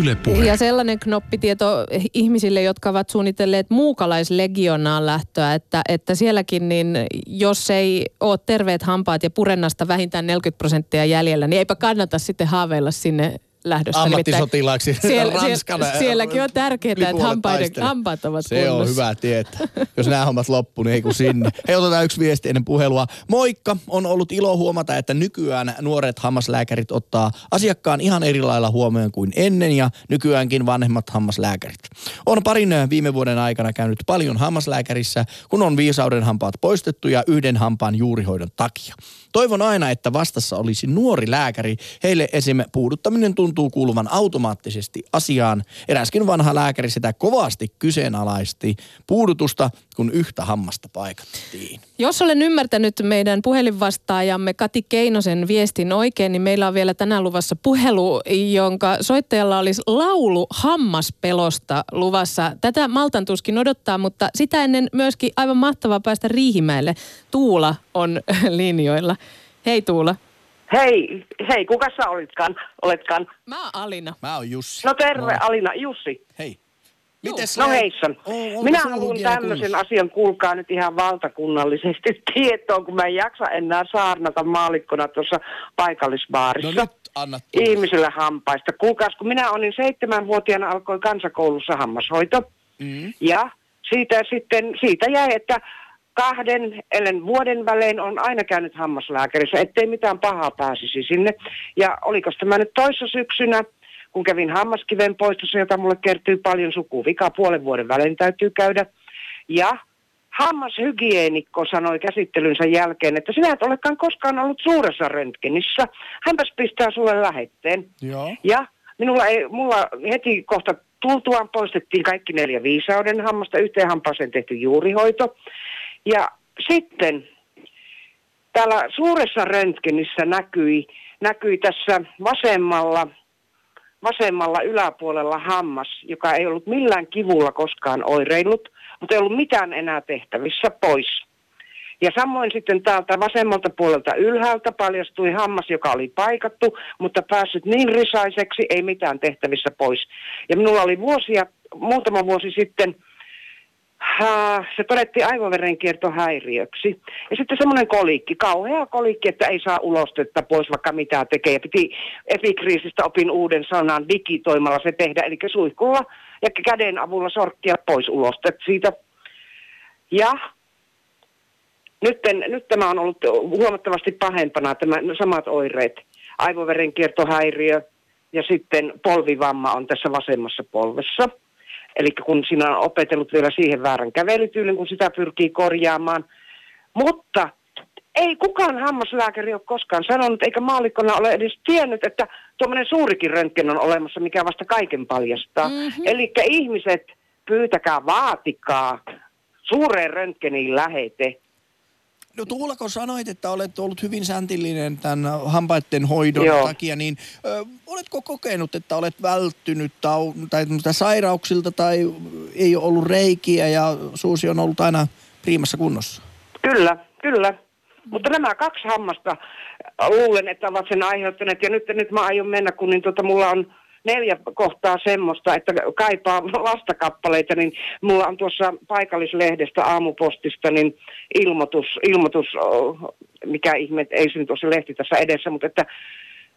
Yle Puhe.
Ja sellainen knoppitieto ihmisille, jotka ovat suunnitelleet muukalaislegionaan lähtöä, että, että sielläkin niin jos ei ole terveet hampaat ja purennasta vähintään 40 prosenttia jäljellä, niin eipä kannata sitten haaveilla sinne lähdöstä.
Ammattisotilaaksi
Siellä, siellä, sielläkin on tärkeää, että hampaiden, hampaat ovat
Se on
kunnossa.
hyvä tietää. Jos nämä hommat loppu, niin ei kun sinne. Hei, otetaan yksi viesti ennen puhelua. Moikka! On ollut ilo huomata, että nykyään nuoret hammaslääkärit ottaa asiakkaan ihan eri lailla huomioon kuin ennen ja nykyäänkin vanhemmat hammaslääkärit. On parin viime vuoden aikana käynyt paljon hammaslääkärissä, kun on viisauden hampaat poistettu ja yhden hampaan juurihoidon takia. Toivon aina, että vastassa olisi nuori lääkäri. Heille esim. puuduttaminen tuntuu kuuluvan automaattisesti asiaan. Eräskin vanha lääkäri sitä kovasti kyseenalaisti puudutusta, kun yhtä hammasta paikattiin.
Jos olen ymmärtänyt meidän puhelinvastaajamme Kati Keinosen viestin oikein, niin meillä on vielä tänään luvassa puhelu, jonka soittajalla olisi laulu hammaspelosta luvassa. Tätä Maltan tuskin odottaa, mutta sitä ennen myöskin aivan mahtavaa päästä Riihimäelle. Tuula on linjoilla. Hei Tuula.
Hei, hei, kuka sä olitkaan? Oletkaan?
Mä oon Alina.
Mä oon Jussi.
No terve. Alina, Jussi.
Hei. Mites
No
sä-
heissan.
on-
Minä haluan tämmöisen asian, kuulkaa nyt ihan valtakunnallisesti tietoon, kun mä en jaksa enää saarnata maalikkona tuossa paikallisbaarissa.
No nyt anna tulla.
Ihmisille hampaista. Kuulkaas, kun minä olin seitsemänvuotiaana, alkoi kansakoulussa hammashoito.
Mm.
Ja siitä sitten, siitä jäi, että kahden, ellen vuoden välein on aina käynyt hammaslääkärissä, ettei mitään pahaa pääsisi sinne. Ja oliko tämä nyt toissa syksynä, kun kävin hammaskiven poistossa, jota mulle kertyy paljon sukuvika, puolen vuoden välein täytyy käydä. Ja hammashygieenikko sanoi käsittelynsä jälkeen, että sinä et olekaan koskaan ollut suuressa röntgenissä. Hänpäs pistää sulle lähetteen.
Joo.
Ja minulla ei, mulla heti kohta tultuaan poistettiin kaikki neljä viisauden hammasta, yhteen hampaaseen tehty juurihoito. Ja sitten täällä suuressa röntgenissä näkyi, näkyi tässä vasemmalla, vasemmalla yläpuolella hammas, joka ei ollut millään kivulla koskaan oireillut, mutta ei ollut mitään enää tehtävissä pois. Ja samoin sitten täältä vasemmalta puolelta ylhäältä paljastui hammas, joka oli paikattu, mutta päässyt niin risaiseksi, ei mitään tehtävissä pois. Ja minulla oli vuosia, muutama vuosi sitten, äh, se todettiin aivoverenkiertohäiriöksi. Ja sitten semmoinen kolikki, kauhea kolikki, että ei saa ulostetta pois vaikka mitä tekee. Ja piti epikriisistä opin uuden sanan digitoimalla se tehdä, eli suihkulla ja käden avulla sorkkia pois ulostet siitä. Ja nyt, nyt tämä on ollut huomattavasti pahempana, tämä no, samat oireet. Aivoverenkiertohäiriö ja sitten polvivamma on tässä vasemmassa polvessa. Eli kun sinä on opetellut vielä siihen väärän kävelytyylin, kun sitä pyrkii korjaamaan. Mutta ei kukaan hammaslääkäri ole koskaan sanonut, eikä maallikkona ole edes tiennyt, että tuommoinen suurikin röntgen on olemassa, mikä vasta kaiken paljastaa. Mm-hmm. Eli ihmiset, pyytäkää, vaatikaa suureen röntgeniin lähete.
No Tuula, kun sanoit, että olet ollut hyvin säntillinen tämän hampaiden hoidon
Joo.
takia, niin ö, oletko kokenut, että olet välttynyt tau- tai sairauksilta tai ei ole ollut reikiä ja suusi on ollut aina priimassa kunnossa?
Kyllä, kyllä. Mutta nämä kaksi hammasta luulen, että ovat sen aiheuttaneet. Ja nyt, nyt mä aion mennä, kun niin tota, mulla on neljä kohtaa semmoista, että kaipaa vastakappaleita, niin mulla on tuossa paikallislehdestä aamupostista niin ilmoitus, ilmoitus mikä ihme, ei se nyt ole se lehti tässä edessä, mutta että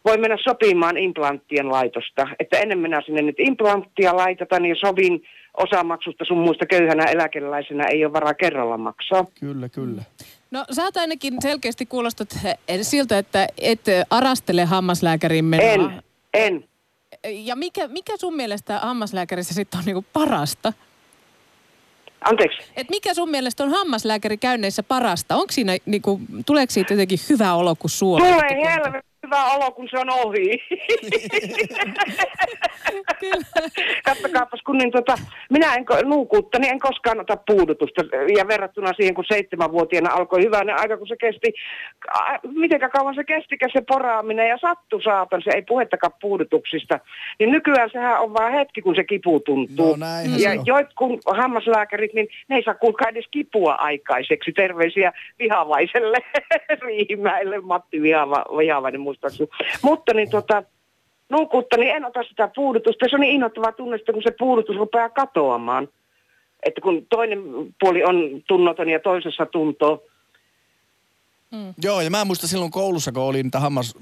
voi mennä sopimaan implanttien laitosta. Että ennen minä sinne nyt implanttia laitetaan ja sovin osamaksusta sun muista köyhänä eläkeläisenä ei ole varaa kerralla maksaa.
Kyllä, kyllä.
No sä oot ainakin selkeästi kuulostat siltä, että et arastele hammaslääkärin menoa.
En, en.
Ja mikä, mikä sun mielestä hammaslääkärissä sitten on niinku parasta?
Anteeksi.
Et mikä sun mielestä on hammaslääkärikäynneissä parasta? Onko siinä, niinku, tuleeko siitä jotenkin hyvä olo, kun suola?
Tulee helvetin hyvä olo, kun se on ohi. Kattokaapas, kun niin tota, minä en nuukuutta, niin en koskaan ota puudutusta. Ja verrattuna siihen, kun seitsemänvuotiaana alkoi hyvänä aika, kun se kesti, a, mitenkä kauan se kestikään se poraaminen ja sattu saatan, se ei puhettakaan puudutuksista. Niin nykyään sehän on vaan hetki, kun se kipu tuntuu.
No
ja jotkut hammaslääkärit, niin ne ei saa kuulkaa edes kipua aikaiseksi. Terveisiä vihavaiselle Riihimäelle, Matti Vihava, Vihavainen muistaakseni. Mutta niin tota, nukuutta, niin en ota sitä puudutusta. Se on niin innoittava tunne, kun se puudutus rupeaa katoamaan. Että kun toinen puoli on tunnoton ja toisessa tuntoo.
Joo, ja mä muistan silloin koulussa, kun oli niitä hammas,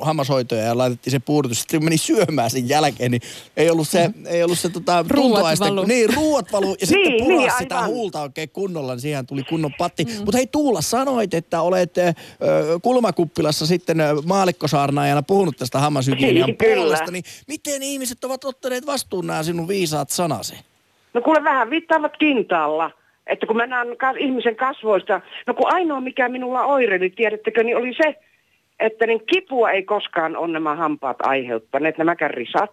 hammashoitoja ja laitettiin se puudutus. Sitten kun meni syömään sen jälkeen, niin ei ollut se, ei ollut se tota, tuntoaiste.
valu.
Niin, ruuat valu. Ja sitten
Niin,
puras
niin,
sitä
aivan.
huulta oikein kunnolla, niin siihen tuli kunnon patti. Mm. Mutta hei Tuula, sanoit, että olet ö, kulmakuppilassa sitten maalikkosaarnaajana puhunut tästä hammashygienian
Niin,
puolesta. Niin miten ihmiset ovat ottaneet vastuun nämä sinun viisaat sanasi?
No kuule vähän viittaavat kintaalla. Että kun mennään ka- ihmisen kasvoista, no kun ainoa mikä minulla oireili, tiedättekö, niin oli se, että niin kipua ei koskaan ole nämä hampaat aiheuttaneet, nämä risat.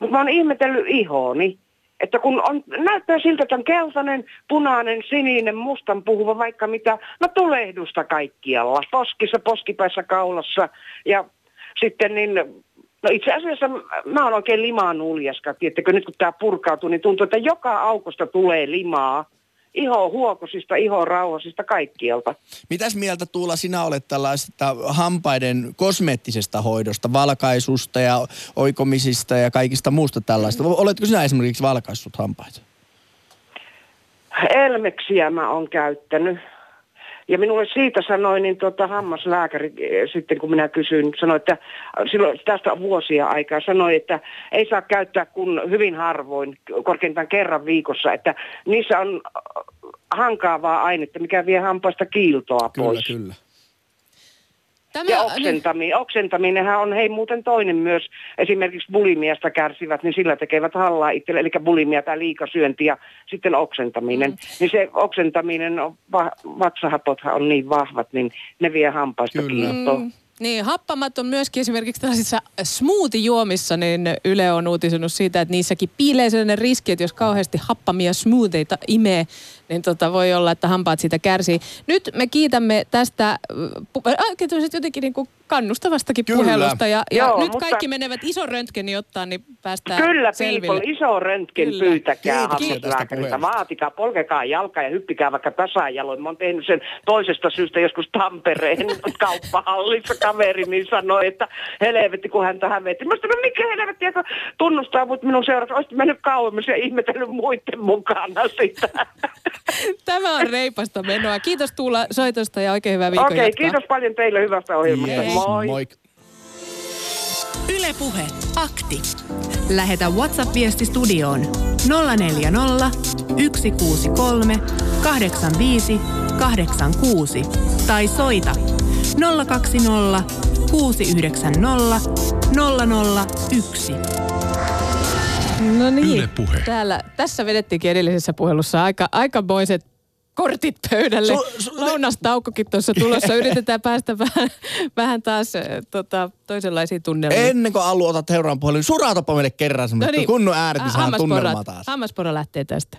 Mutta mä oon ihmetellyt ihooni, että kun on, näyttää siltä, että on keltainen, punainen, sininen, mustan puhuva, vaikka mitä, no tulehdusta kaikkialla, poskissa, poskipäissä, kaulassa ja sitten niin No itse asiassa mä oon oikein limaan uljaska, tiettäkö nyt kun tämä purkautuu, niin tuntuu, että joka aukosta tulee limaa. Iho huokosista, iho rauhasista, kaikkialta.
Mitäs mieltä Tuula sinä olet tällaisesta hampaiden kosmeettisesta hoidosta, valkaisusta ja oikomisista ja kaikista muusta tällaista? Oletko sinä esimerkiksi valkaissut hampaita?
Elmeksiä mä oon käyttänyt. Ja minulle siitä sanoi niin tota, hammaslääkäri eh, sitten, kun minä kysyin, sanoi, että silloin tästä vuosia aikaa, sanoi, että ei saa käyttää kun hyvin harvoin, korkeintaan kerran viikossa, että niissä on hankaavaa ainetta, mikä vie hampaista kiiltoa
Kyllä,
pois.
kyllä.
Tämä,
Ja oksentaminen, oksentaminenhan on hei muuten toinen myös, esimerkiksi bulimiasta kärsivät, niin sillä tekevät hallaa itselle, eli bulimia tai liikasyönti ja sitten oksentaminen. Mm. Niin se oksentaminen, on, va, vatsahapothan on niin vahvat, niin ne vie hampaista kiiltoa.
Mm, niin, happamat on myöskin esimerkiksi tällaisissa smoothie-juomissa, niin Yle on uutisenut siitä, että niissäkin piilee sellainen riski, että jos kauheasti happamia smoothieita imee, niin tota voi olla, että hampaat siitä kärsii. Nyt me kiitämme tästä äh, pu- äh, jotenkin niin kuin kannustavastakin
Kyllä.
puhelusta. Ja, ja
Joo,
nyt
mutta-
kaikki menevät ison röntgenin ottaa, niin päästään
Kyllä,
selville.
people, iso röntgen
Kyllä.
pyytäkää hammaslääkäriltä. Vaatikaa, polkekaa jalkaa ja hyppikää vaikka tasajaloin. Mä oon tehnyt sen toisesta syystä joskus Tampereen kauppahallissa. Kaveri niin sanoi, että helvetti, kun hän tähän veti. Mä sanoin, no mikä helvetti, joka tunnustaa mut minun seurassa. Olisit mennyt kauemmas ja ihmetellyt muiden mukana sitä.
Tämä on reipasta menoa. Kiitos Tuula soitosta ja oikein hyvää
Okei,
viikon
okay, kiitos paljon teille hyvästä ohjelmasta.
Yes,
Moi.
moi.
Ylepuhe akti. Lähetä WhatsApp-viesti studioon 040 163 85 86 tai soita 020 690 001.
No niin,
Yle Puhe.
täällä, tässä vedettiinkin edellisessä puhelussa aika, aikamoiset kortit pöydälle.
Su- su-
Lounastaukokin tuossa tulossa. Yritetään päästä vähän, vähän taas äh, tota, toisenlaisiin tunnelmiin.
Ennen kuin Allu otat seuraavan puhelun, suraatapa meille kerran semmoista no niin. kunnon ääret,
Ä-
saadaan
hammasporat-
tunnelmaa taas.
Hammaspora lähtee tästä.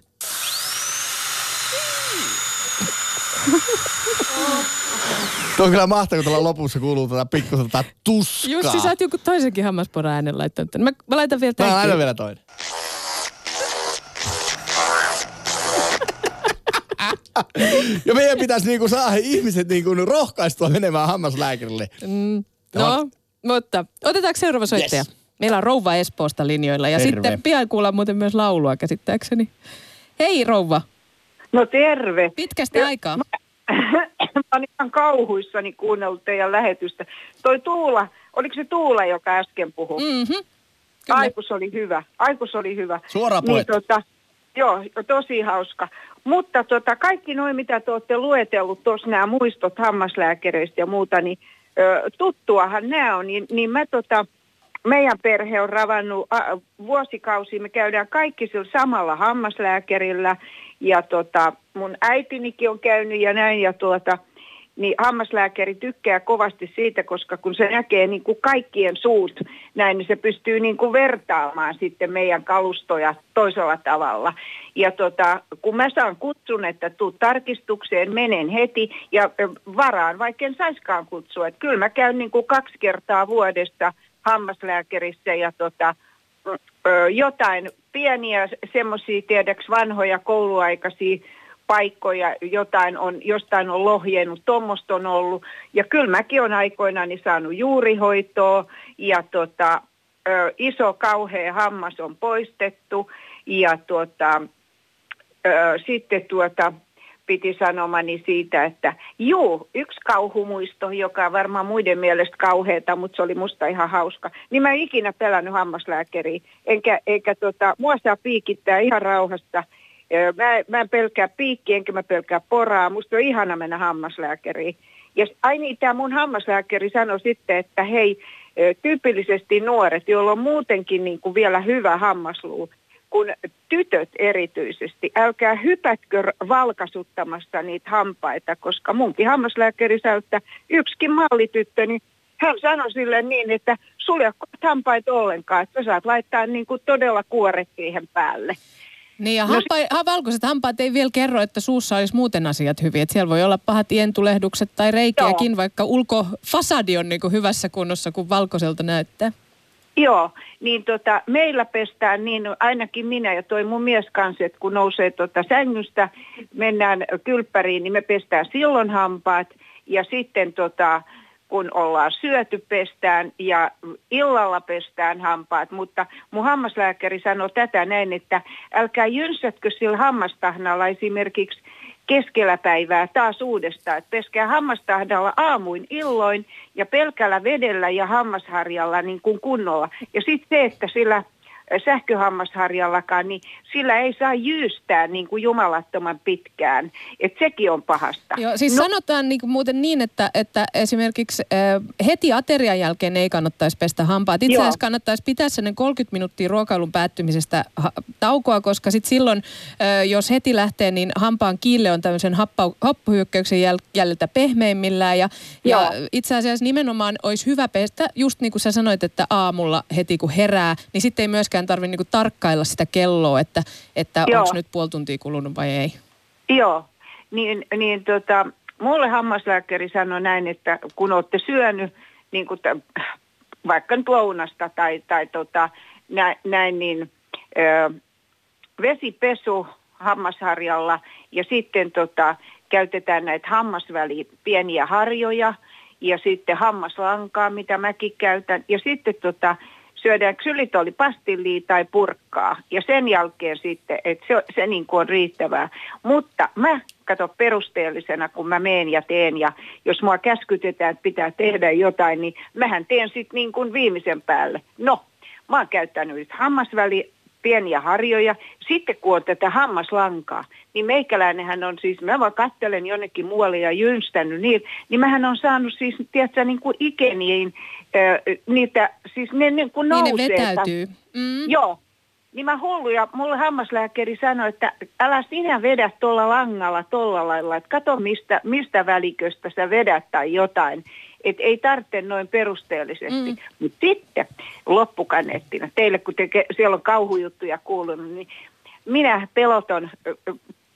Tuo on kyllä mahtavaa, kun tuolla lopussa kuuluu tätä pikkusen tätä tuskaa.
Jussi, sä oot joku toisenkin hammaspora äänen laittanut. Mä, mä laitan vielä
Mä
tämänkin.
laitan vielä toinen. ja meidän pitäisi niinku saada ihmiset niinku rohkaistua menemään hammaslääkärille.
Mm, no, mutta otetaanko seuraava soittaja?
Yes.
Meillä on Rouva Espoosta linjoilla ja
Terve.
sitten pian kuullaan muuten myös laulua käsittääkseni. Hei Rouva,
No terve.
pitkästä
Ja-
aikaa.
Mä oon ihan kauhuissani kuunnellut teidän lähetystä. Toi Tuula, oliko se Tuula, joka äsken puhui?
Mhm. Kyllä.
Aikus oli hyvä. Aikus oli hyvä.
Suora
niin, tota, Joo, tosi hauska. Mutta tota, kaikki noin, mitä te olette luetellut tuossa, nämä muistot hammaslääkäreistä ja muuta, niin ö, tuttuahan nämä on. Niin, niin mä tota, meidän perhe on ravannut a, vuosikausia, me käydään kaikki sillä samalla hammaslääkärillä. Ja tota, mun äitinikin on käynyt ja näin. Ja tuota, niin hammaslääkäri tykkää kovasti siitä, koska kun se näkee niin kuin kaikkien suut näin, niin se pystyy niin kuin vertaamaan sitten meidän kalustoja toisella tavalla. Ja tota, kun mä saan kutsun, että tuu tarkistukseen, menen heti ja varaan, vaikka en saiskaan kutsua. Että kyllä mä käyn niin kuin kaksi kertaa vuodesta hammaslääkärissä ja tota, jotain pieniä semmoisia, tiedäks vanhoja kouluaikaisia paikkoja, jotain on, jostain on lohjennut, tuommoista on ollut. Ja kyllä mäkin olen aikoinani saanut juurihoitoa ja tota, ö, iso kauhea hammas on poistettu ja tota, ö, sitten tuota, piti sanomani siitä, että juu, yksi kauhumuisto, joka varmaan muiden mielestä kauheata, mutta se oli musta ihan hauska. Niin mä en ikinä pelännyt hammaslääkäriä, enkä, eikä tota, mua saa piikittää ihan rauhassa. Mä, mä en pelkää piikkiä, enkä mä pelkää poraa. Musta on ihana mennä hammaslääkäriin. Ja s- ai niin, tämä mun hammaslääkäri sanoi sitten, että hei, tyypillisesti nuoret, joilla on muutenkin niin kuin vielä hyvä hammasluu, kun tytöt erityisesti, älkää hypätkö valkasuttamassa niitä hampaita, koska munkin hammaslääkäri sanoi, että yksikin mallityttö, niin hän sanoi sille niin, että kohta hampaita ollenkaan, että sä saat laittaa niin kuin todella kuoret siihen päälle.
Niin ja hampa, ha, valkoiset hampaat ei vielä kerro, että suussa olisi muuten asiat hyvin. Että siellä voi olla pahat ientulehdukset tai reikiäkin, vaikka ulkofasadi on niin kuin hyvässä kunnossa, kun valkoiselta näyttää.
Joo, niin tota, meillä pestään niin, ainakin minä ja toi mun mies kanssa, että kun nousee tota sängystä, mennään kylppäriin, niin me pestään silloin hampaat ja sitten tota, kun ollaan syöty pestään ja illalla pestään hampaat, mutta mun hammaslääkäri sanoi tätä näin, että älkää jynsätkö sillä hammastahnalla esimerkiksi keskellä päivää taas uudestaan, että peskää hammastahdalla aamuin illoin ja pelkällä vedellä ja hammasharjalla niin kuin kunnolla. Ja sitten se, että sillä sähköhammasharjallakaan, niin sillä ei saa jyystää niin kuin jumalattoman pitkään. Että sekin on pahasta.
Joo, siis no, sanotaan niin kuin muuten niin, että, että esimerkiksi äh, heti aterian jälkeen ei kannattaisi pestä hampaat. Itse asiassa kannattaisi pitää sen 30 minuuttia ruokailun päättymisestä ha- taukoa, koska sit silloin, äh, jos heti lähtee, niin hampaan kiille on tämmöisen happa- happohyökkäyksen jäl- jäljiltä pehmeimmillään. Ja, ja itse asiassa nimenomaan olisi hyvä pestä, just niin kuin sä sanoit, että aamulla heti kun herää, niin sitten ei myöskään tarvitse niinku tarkkailla sitä kelloa, että, että onko nyt puoli tuntia kulunut vai ei.
Joo, niin, niin tota, mulle hammaslääkäri sanoi näin, että kun olette syönyt niin kuin t- vaikka nyt lounasta tai, tai tota, näin, näin niin ö, vesipesu hammasharjalla ja sitten tota, käytetään näitä hammasväli pieniä harjoja ja sitten hammaslankaa, mitä mäkin käytän. Ja sitten tota, syödään ksylitolipastillia tai purkkaa. Ja sen jälkeen sitten, että se, se niin kuin on riittävää. Mutta mä kato perusteellisena, kun mä meen ja teen. Ja jos mua käskytetään, että pitää tehdä jotain, niin mähän teen sitten niin kuin viimeisen päälle. No, mä oon käyttänyt hammasväli pieniä harjoja. Sitten kun on tätä hammaslankaa, niin meikäläinenhän on siis, mä vaan kattelen jonnekin muualle ja jynstänyt niin, niin mähän on saanut siis, tiedätkö, niin kuin ikeniin äh, niitä, siis ne niin kuin nousee.
Niin ne vetäytyy.
Mm. Joo. Niin mä hullu ja mulle hammaslääkäri sanoi, että älä sinä vedä tuolla langalla tuolla lailla, että kato mistä, mistä väliköstä sä vedät tai jotain. Että ei tarvitse noin perusteellisesti. Mm. Mutta sitten loppukaneettina, teille kun te, siellä on kauhujuttuja kuulunut, niin minä peloton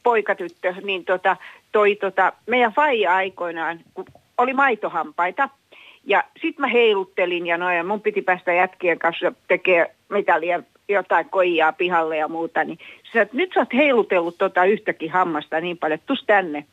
poikatyttö, niin tota, toi tota, meidän faija aikoinaan, kun oli maitohampaita, ja sitten mä heiluttelin ja noin, mun piti päästä jätkien kanssa tekemään mitä jotain koijaa pihalle ja muuta, niin sä, että nyt sä oot heilutellut tota yhtäkin hammasta niin paljon, että tus tänne.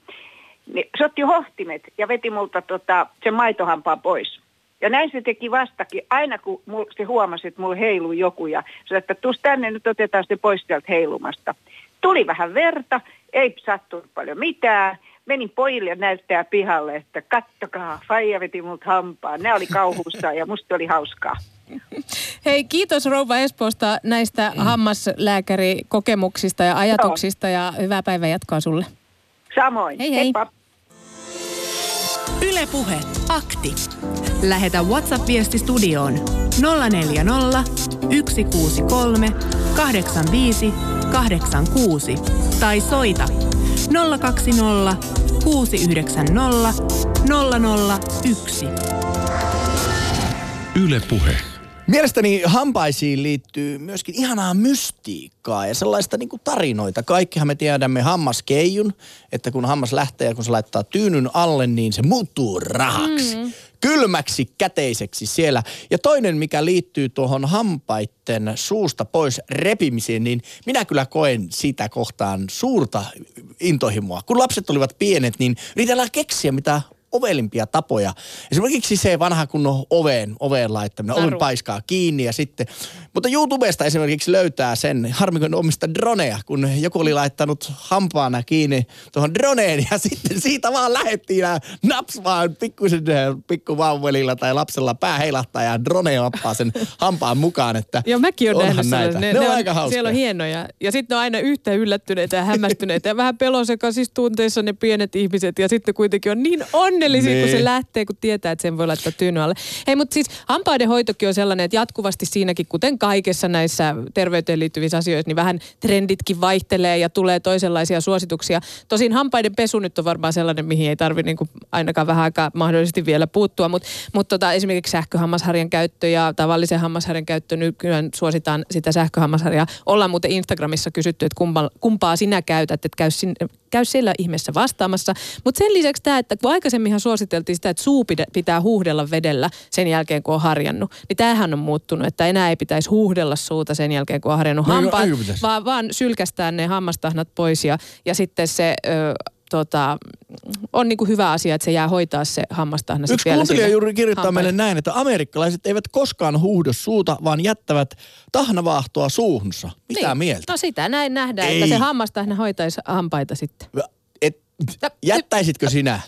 Niin se otti hohtimet ja veti multa tota, sen maitohampaan pois. Ja näin se teki vastakin, aina kun mul, se huomasi, että mulla heiluu joku ja se että tus tänne, nyt otetaan se pois sieltä heilumasta. Tuli vähän verta, ei sattunut paljon mitään. Menin pojille näyttää pihalle, että kattokaa, faija veti multa hampaan. Ne oli kauhussa ja musta oli hauskaa.
Hei, kiitos Rouva Espoosta näistä hammaslääkärikokemuksista ja ajatuksista ja hyvää päivää jatkoa sulle.
Samoin.
Hei hei. Heippa.
Ylepuhe akti. Lähetä WhatsApp-viesti studioon 040 163 85 86 tai soita 020 690 001.
Ylepuhe.
Mielestäni hampaisiin liittyy myöskin ihanaa mystiikkaa ja sellaista niin kuin tarinoita. Kaikkihan me tiedämme hammaskeijun, että kun hammas lähtee ja kun se laittaa tyynyn alle, niin se muuttuu rahaksi. Mm. Kylmäksi, käteiseksi siellä. Ja toinen, mikä liittyy tuohon hampaitten suusta pois repimiseen, niin minä kyllä koen sitä kohtaan suurta intohimoa. Kun lapset olivat pienet, niin yritellään keksiä, mitä ovelimpia tapoja. Esimerkiksi se vanha kunnon oveen, oveen laittaminen, oven paiskaa kiinni ja sitten. Mutta YouTubesta esimerkiksi löytää sen, harmikon omista droneja, kun joku oli laittanut hampaana kiinni tuohon droneen ja sitten siitä vaan lähettiin naps vaan pikkusen pikkuvauvelilla tai lapsella pää heilahtaa ja drone oppaa sen hampaan mukaan. Että
Joo, mäkin olen nähnyt näitä.
Ne, ne, ne, on, aika hauskoja.
Siellä on hienoja. Ja sitten on aina yhtä yllättyneitä ja hämmästyneitä ja vähän siis tunteissa ne pienet ihmiset ja sitten kuitenkin on niin on onnellisia, niin. kun se niin. lähtee, kun tietää, että sen voi laittaa tyyny alle. Hei, mutta siis hampaiden hoitokin on sellainen, että jatkuvasti siinäkin, kuten kaikessa näissä terveyteen liittyvissä asioissa, niin vähän trenditkin vaihtelee ja tulee toisenlaisia suosituksia. Tosin hampaiden pesu nyt on varmaan sellainen, mihin ei tarvitse niin ainakaan vähän aikaa mahdollisesti vielä puuttua, mutta mut tota, esimerkiksi sähköhammasharjan käyttö ja tavallisen hammasharjan käyttö, nykyään suositaan sitä sähköhammasharjaa. Ollaan muuten Instagramissa kysytty, että kumpa, kumpaa sinä käytät, että käy, sin, käy siellä ihmeessä vastaamassa. Mutta sen lisäksi tämä, että kun aikaisemminhan suositeltiin sitä, että suu pitää huuhdella vedellä sen jälkeen, kun on harjannut. Niin tämähän on muuttunut, että enää ei pitäisi huuhdella suuta sen jälkeen, kun on harjannut no, hampaat, vaan, vaan sylkästään ne hammastahnat pois ja, ja sitten se... Ö, tota, on niinku hyvä asia, että se jää hoitaa se hammastahna
Yksi
vielä
kuuntelija juuri kirjoittaa
hampaille.
meille näin, että amerikkalaiset eivät koskaan huuhdo suuta, vaan jättävät tahnavaahtoa suuhunsa. Mitä
niin.
mieltä?
No sitä näin nähdään,
Ei.
että se hammastahna hoitaisi hampaita sitten.
Et, jättäisitkö sinä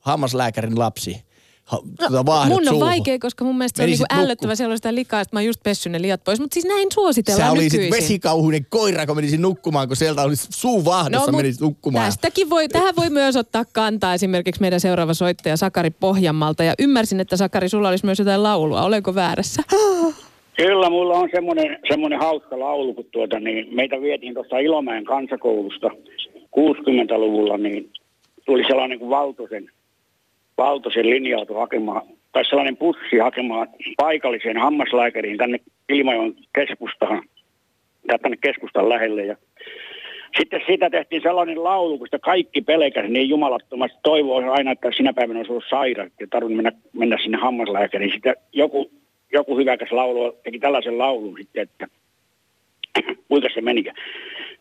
hammaslääkärin lapsi tuota
No, Mun on
suuhun?
vaikea, koska mun mielestä se on
Menisit
niinku ällöttävä, siellä sitä likaa, että mä oon just pessyt ne liat pois. Mutta siis näin suositellaan
Sä olisit
nykyisin.
vesikauhuinen koira, kun menisit nukkumaan, kun sieltä olisi suu vaahdossa, no, menisit nukkumaan.
Tästäkin voi, tähän voi myös ottaa kantaa esimerkiksi meidän seuraava soittaja Sakari Pohjanmalta. Ja ymmärsin, että Sakari, sulla olisi myös jotain laulua. Olenko väärässä?
Kyllä, mulla on semmoinen, semmoinen hauska laulu, kun tuota, niin meitä vietiin tuosta Ilomäen kansakoulusta 60-luvulla, niin tuli sellainen kuin Valtosen, Valtosen linja-auto hakemaan, tai sellainen pussi hakemaan paikalliseen hammaslääkäriin tänne Ilmajoen keskustaan, tai tänne keskustan lähelle. Ja sitten siitä tehtiin sellainen laulu, kun sitä kaikki pelkäsi niin jumalattomasti. Toivoi aina, että sinä päivänä olisi ollut sairaat ja tarvinnut mennä, mennä sinne hammaslääkäriin. Sitten joku, joku hyväkäs laulu teki tällaisen laulun sitten, että kuinka se menikään.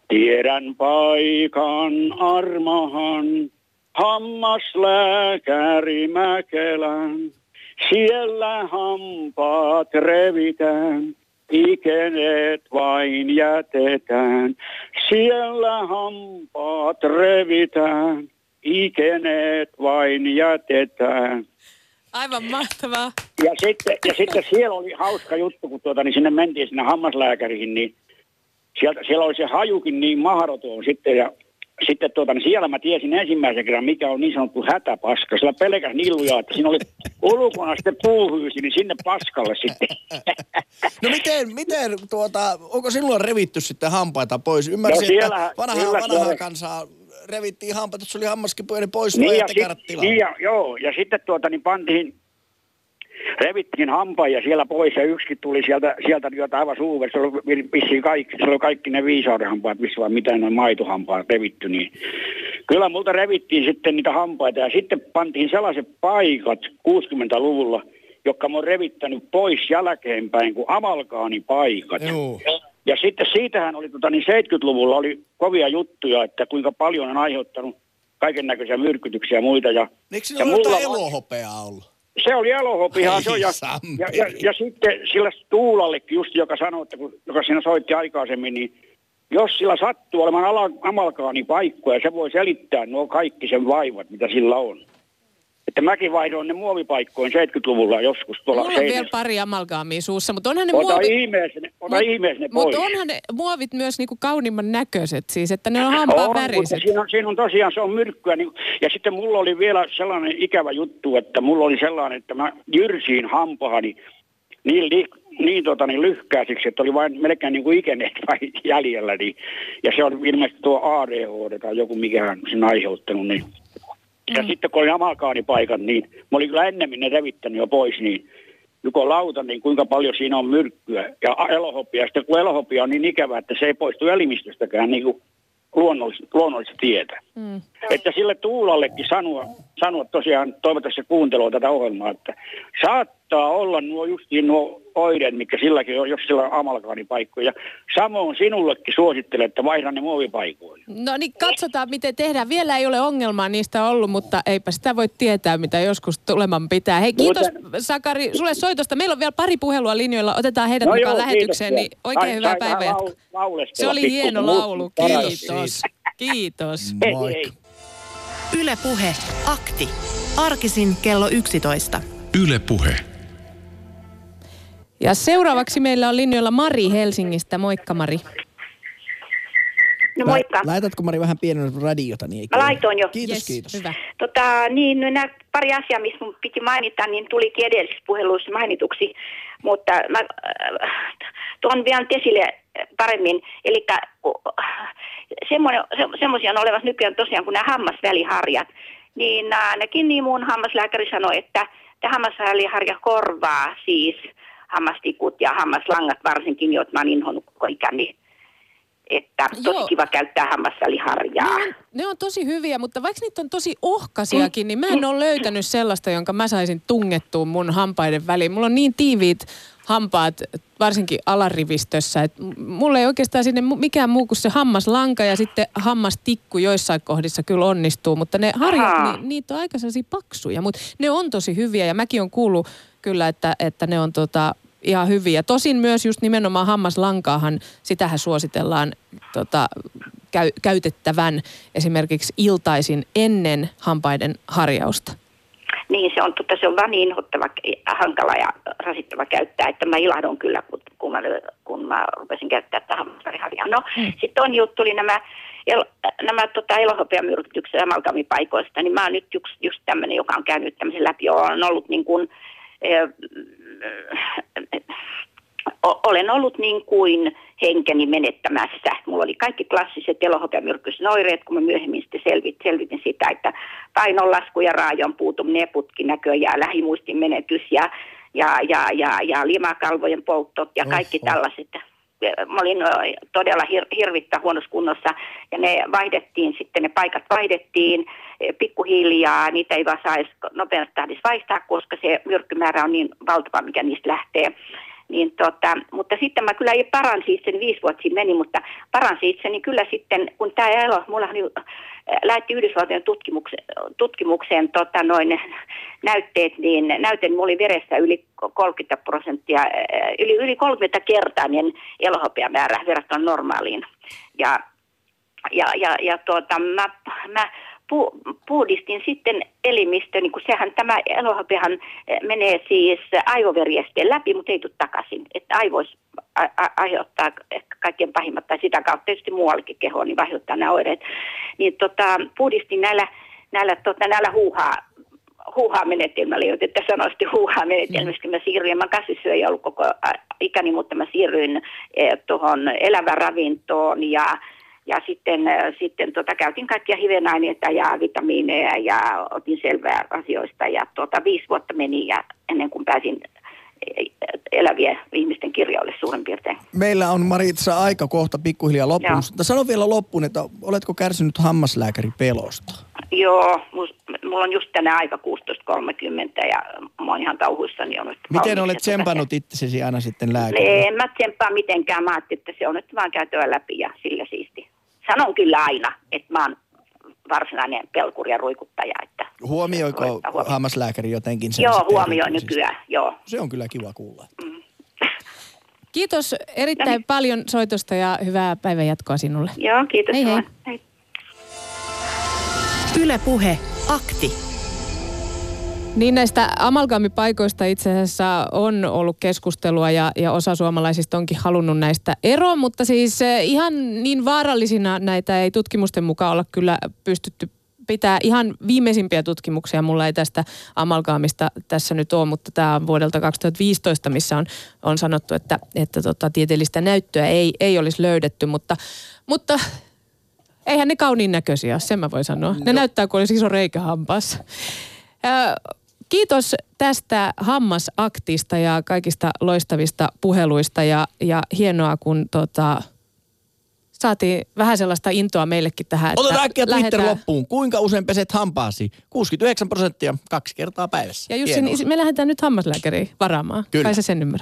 Tiedän paikan armahan, hammaslääkäri Mäkelän. Siellä hampaat revitään, ikeneet vain jätetään. Siellä hampaat revitään, ikeneet vain jätetään.
Aivan mahtavaa.
Ja sitten, ja sitten siellä oli hauska juttu, kun tuota, niin sinne mentiin sinne hammaslääkäriin, niin sieltä, siellä oli se hajukin niin mahdoton sitten ja sitten tuota, niin siellä mä tiesin ensimmäisen kerran, mikä on niin sanottu hätäpaska. Sillä pelkäs nilluja, että siinä oli ulkona sitten puuhyysi, niin sinne paskalle sitten.
No miten, miten tuota, onko silloin revitty sitten hampaita pois? Ymmärsin,
No siellä-
että vanhaa,
kyllä
vanhaa
siellä-
kansaa revittiin hampaita, jos oli hammaskipuja, niin pois
Niin
vai
ja, sit, niin ja, joo, ja sitten tuota, niin pantiin, revittiin hampaja siellä pois ja yksikin tuli sieltä, sieltä jotain aivan suuver. Se oli vissiin kaikki, se oli kaikki ne viisaudenhampaat, missä vai mitä ne maitohampaat revitty. Niin. Kyllä multa revittiin sitten niitä hampaita ja sitten pantiin sellaiset paikat 60-luvulla, jotka mä oon revittänyt pois jälkeenpäin kuin amalgaanipaikat.
Joo.
Ja sitten siitähän oli, tota, niin 70-luvulla oli kovia juttuja, että kuinka paljon on aiheuttanut kaiken näköisiä myrkytyksiä ja muita. Ja,
Eikö siinä
ja
ole jotain
mulla-
elohopeaa ollut?
Se oli. Se on, ja,
samperi.
ja, ja, ja, sitten sillä Tuulallekin just, joka sanoi, että kun, joka siinä soitti aikaisemmin, niin jos sillä sattuu olemaan ala, amalgaanipaikkoja, se voi selittää nuo kaikki sen vaivat, mitä sillä on. Että mäkin vaihdoin ne muovipaikkoin 70-luvulla joskus tuolla
Mulla on vielä
seinässä.
pari amalgaamia suussa, mutta onhan ne
Ota
muovit...
ihmeessä ne, ota
Mut-
ihmeessä ne pois.
Mutta onhan ne muovit myös niinku kauniimman näköiset, siis että ne on hampaan
On, mutta
väriset.
siinä on, siinä on tosiaan, se on myrkkyä. Niin, ja sitten mulla oli vielä sellainen ikävä juttu, että mulla oli sellainen, että mä jyrsiin hampaani niin, li, niin, tota, niin lyhkäisiksi, että oli vain melkein niin kuin vain jäljellä. Niin, ja se on ilmeisesti tuo ADHD tai joku, mikä on sen aiheuttanut. Niin. Ja sitten kun oli amalgaanipaikat, niin mä olin kyllä ennemmin ne revittänyt jo pois, niin joko lauta, niin kuinka paljon siinä on myrkkyä ja elohopia. Sitten kun elohopia on niin ikävä, että se ei poistu elimistöstäkään niin kuin luonnollista, luonnollista tietä.
Mm.
Että sille Tuulallekin sanoa, sanoa tosiaan, toivottavasti se kuuntelua tätä ohjelmaa, että saattaa olla nuo justiin nuo oireet, mikä silläkin on, jos sillä on amalgaanipaikkoja. Samoin sinullekin suosittelen, että vaihda ne muovipaikoille.
No niin, katsotaan miten tehdään. Vielä ei ole ongelmaa niistä ollut, mutta eipä sitä voi tietää, mitä joskus tuleman pitää. Hei, kiitos Sakari sulle soitosta. Meillä on vielä pari puhelua linjoilla. Otetaan heidät
No
mukaan
joo,
lähetykseen,
kiitos.
niin oikein
Sai-
hyvää päivää.
lau- lauleskella
Se oli
pikkusen.
hieno laulu.
Kiitos.
Kiitos. Kiitos.
Hei,
Moikka.
hei.
Yle Puhe. Akti. Arkisin kello 11.
Yle Puhe.
Ja seuraavaksi meillä on linjoilla Mari Helsingistä. Moikka Mari.
No moikka.
Laitatko Mari vähän pienen radiota? Niin ei
Mä laitoin jo.
Kiitos,
Yes,
kiitos.
Hyvä.
Tota, niin, no, nämä pari asiaa, missä mun piti mainita, niin tulikin edellisessä puheluissa mainituksi, mutta mä äh, tuon vielä esille paremmin. Eli semmoisia on olemassa nykyään tosiaan kuin nämä hammasväliharjat. Niin äh, ainakin niin mun hammaslääkäri sanoi, että tämä hammasväliharja korvaa siis hammastikut ja hammaslangat varsinkin, joita mä oon inhonnut koko ikäni. Että tosi
Joo.
kiva käyttää hammasväliharjaa.
Ne on, ne on tosi hyviä, mutta vaikka niitä on tosi ohkasiakin, niin mä en ole löytänyt sellaista, jonka mä saisin tungettua mun hampaiden väliin. Mulla on niin tiiviit hampaat, varsinkin alarivistössä. Et m- mulla ei oikeastaan sinne mikään muu kuin se hammaslanka ja sitten hammastikku joissain kohdissa kyllä onnistuu, mutta ne harjat,
Ahaa.
niin, niitä on aika sellaisia paksuja, mutta ne on tosi hyviä ja mäkin on kuullut kyllä, että, että ne on tota, ihan hyviä. Tosin myös just nimenomaan hammaslankaahan, sitähän suositellaan tota, käy, käytettävän esimerkiksi iltaisin ennen hampaiden harjausta.
Niin, se on, tota, se on vaan niin inhottava, hankala ja rasittava käyttää, että mä ilahdun kyllä, kun, kun, mä, kun mä rupesin käyttää tähän hammasharjaa. No, mm. sitten toinen juttu oli nämä, el, nämä tota, elohopeamyrkytykset amalgamipaikoista, niin mä oon nyt just, just tämmöinen, joka on käynyt tämmöisen läpi, on ollut niin kuin, olen ollut niin kuin henkeni menettämässä. Mulla oli kaikki klassiset elohopeamyrkkyisen oireet, kun mä myöhemmin sitten selvit, selvitin sitä, että painonlasku ja raajon puutuminen ja putkinäkö ja lähimuistin menetys ja, ja, ja, ja, ja limakalvojen polttot ja kaikki
Oho.
tällaiset. Mä olin todella hir- hirvittävän huonossa kunnossa ja ne vaihdettiin sitten, ne paikat vaihdettiin eh, pikkuhiljaa, niitä ei vaan saisi nopeasti tahdissa vaihtaa, koska se myrkkymäärä on niin valtava, mikä niistä lähtee. Niin tota, mutta sitten mä kyllä paransin itseni, viisi vuotta siinä meni, mutta paransin itseni kyllä sitten, kun tämä elo, mulla oli, äh, lähetti Yhdysvaltojen tutkimukseen, tutkimukseen tota, noin näytteet, niin näyte mulla oli veressä yli 30 prosenttia, äh, yli, yli 30 kertainen elohopeamäärä verrattuna normaaliin. Ja ja, ja, ja tuota, mä, mä pu, puhdistin sitten elimistö, niin kun sehän tämä elohopeahan eh, menee siis aivoverjesteen läpi, mutta ei tule takaisin. Että aivois a, a, aiheuttaa ehkä kaikkein pahimmat, tai sitä kautta tietysti muuallekin kehoon, niin aiheuttaa nämä oireet. Niin tota, puhdistin näillä, näillä, tota, näillä huuhaa, huuhaa menetelmällä, joita että sanoisitte huuhaa menetelmästä, mä siirryin, mä kasvissyöjä ollut koko ikäni, mutta mä siirryin eh, tuohon elävän ravintoon ja ja sitten, äh, sitten tota, käytin kaikkia hivenaineita ja vitamiineja ja otin selvää asioista. Ja tota, viisi vuotta meni ja ennen kuin pääsin eh, elävien ihmisten kirjoille suurin piirtein.
Meillä on Maritsa aika kohta pikkuhiljaa loppuun.
Joo.
Mutta sano vielä loppuun, että oletko kärsinyt hammaslääkäri pelosta?
Joo, mus, mulla on just tänä aika 16.30 ja mä oon ihan tauhuissani. On nyt
Miten olet tsempannut itsesi aina sitten lääkärille?
En mä tsemppaa mitenkään. Mä ajattelin, että se on nyt vaan käytyä läpi ja sillä siisti. Sanon kyllä aina, että mä oon varsinainen pelkuri ja ruikuttaja. Että
Huomioiko
huomioida.
hammaslääkäri jotenkin sen
Joo,
erityisesti?
nykyään, joo.
Se on kyllä kiva kuulla.
Kiitos erittäin
No niin.
paljon soitosta ja hyvää päivän jatkoa sinulle.
Joo, kiitos.
Hei, hei.
hei.
Yle Puhe, akti.
Niin näistä amalgaamipaikoista itse asiassa on ollut keskustelua ja, ja osa suomalaisista onkin halunnut näistä eroon, mutta siis eh, ihan niin vaarallisina näitä ei tutkimusten mukaan olla kyllä pystytty pitää ihan viimeisimpiä tutkimuksia. Mulla ei tästä amalgaamista tässä nyt ole, mutta tämä on vuodelta 2015, missä on, on sanottu, että, että tota, tieteellistä näyttöä ei, ei olisi löydetty, mutta, mutta eihän ne kauniin näköisiä sen mä voin sanoa. Ne näyttää kuin olisi iso reikä hampaassa. Ö, Kiitos tästä hammasaktista ja kaikista loistavista puheluista ja, ja hienoa, kun tota, saatiin vähän sellaista intoa meillekin tähän. että
Otetaan äkkiä Twitter
lähdetään-
loppuun. Kuinka usein peset hampaasi? 69 prosenttia kaksi kertaa päivässä.
Ja Jussi,
Hienoa.
niin me lähdetään nyt hammaslääkäriin varaamaan.
Kyllä.
Kai sä sen ymmärrät.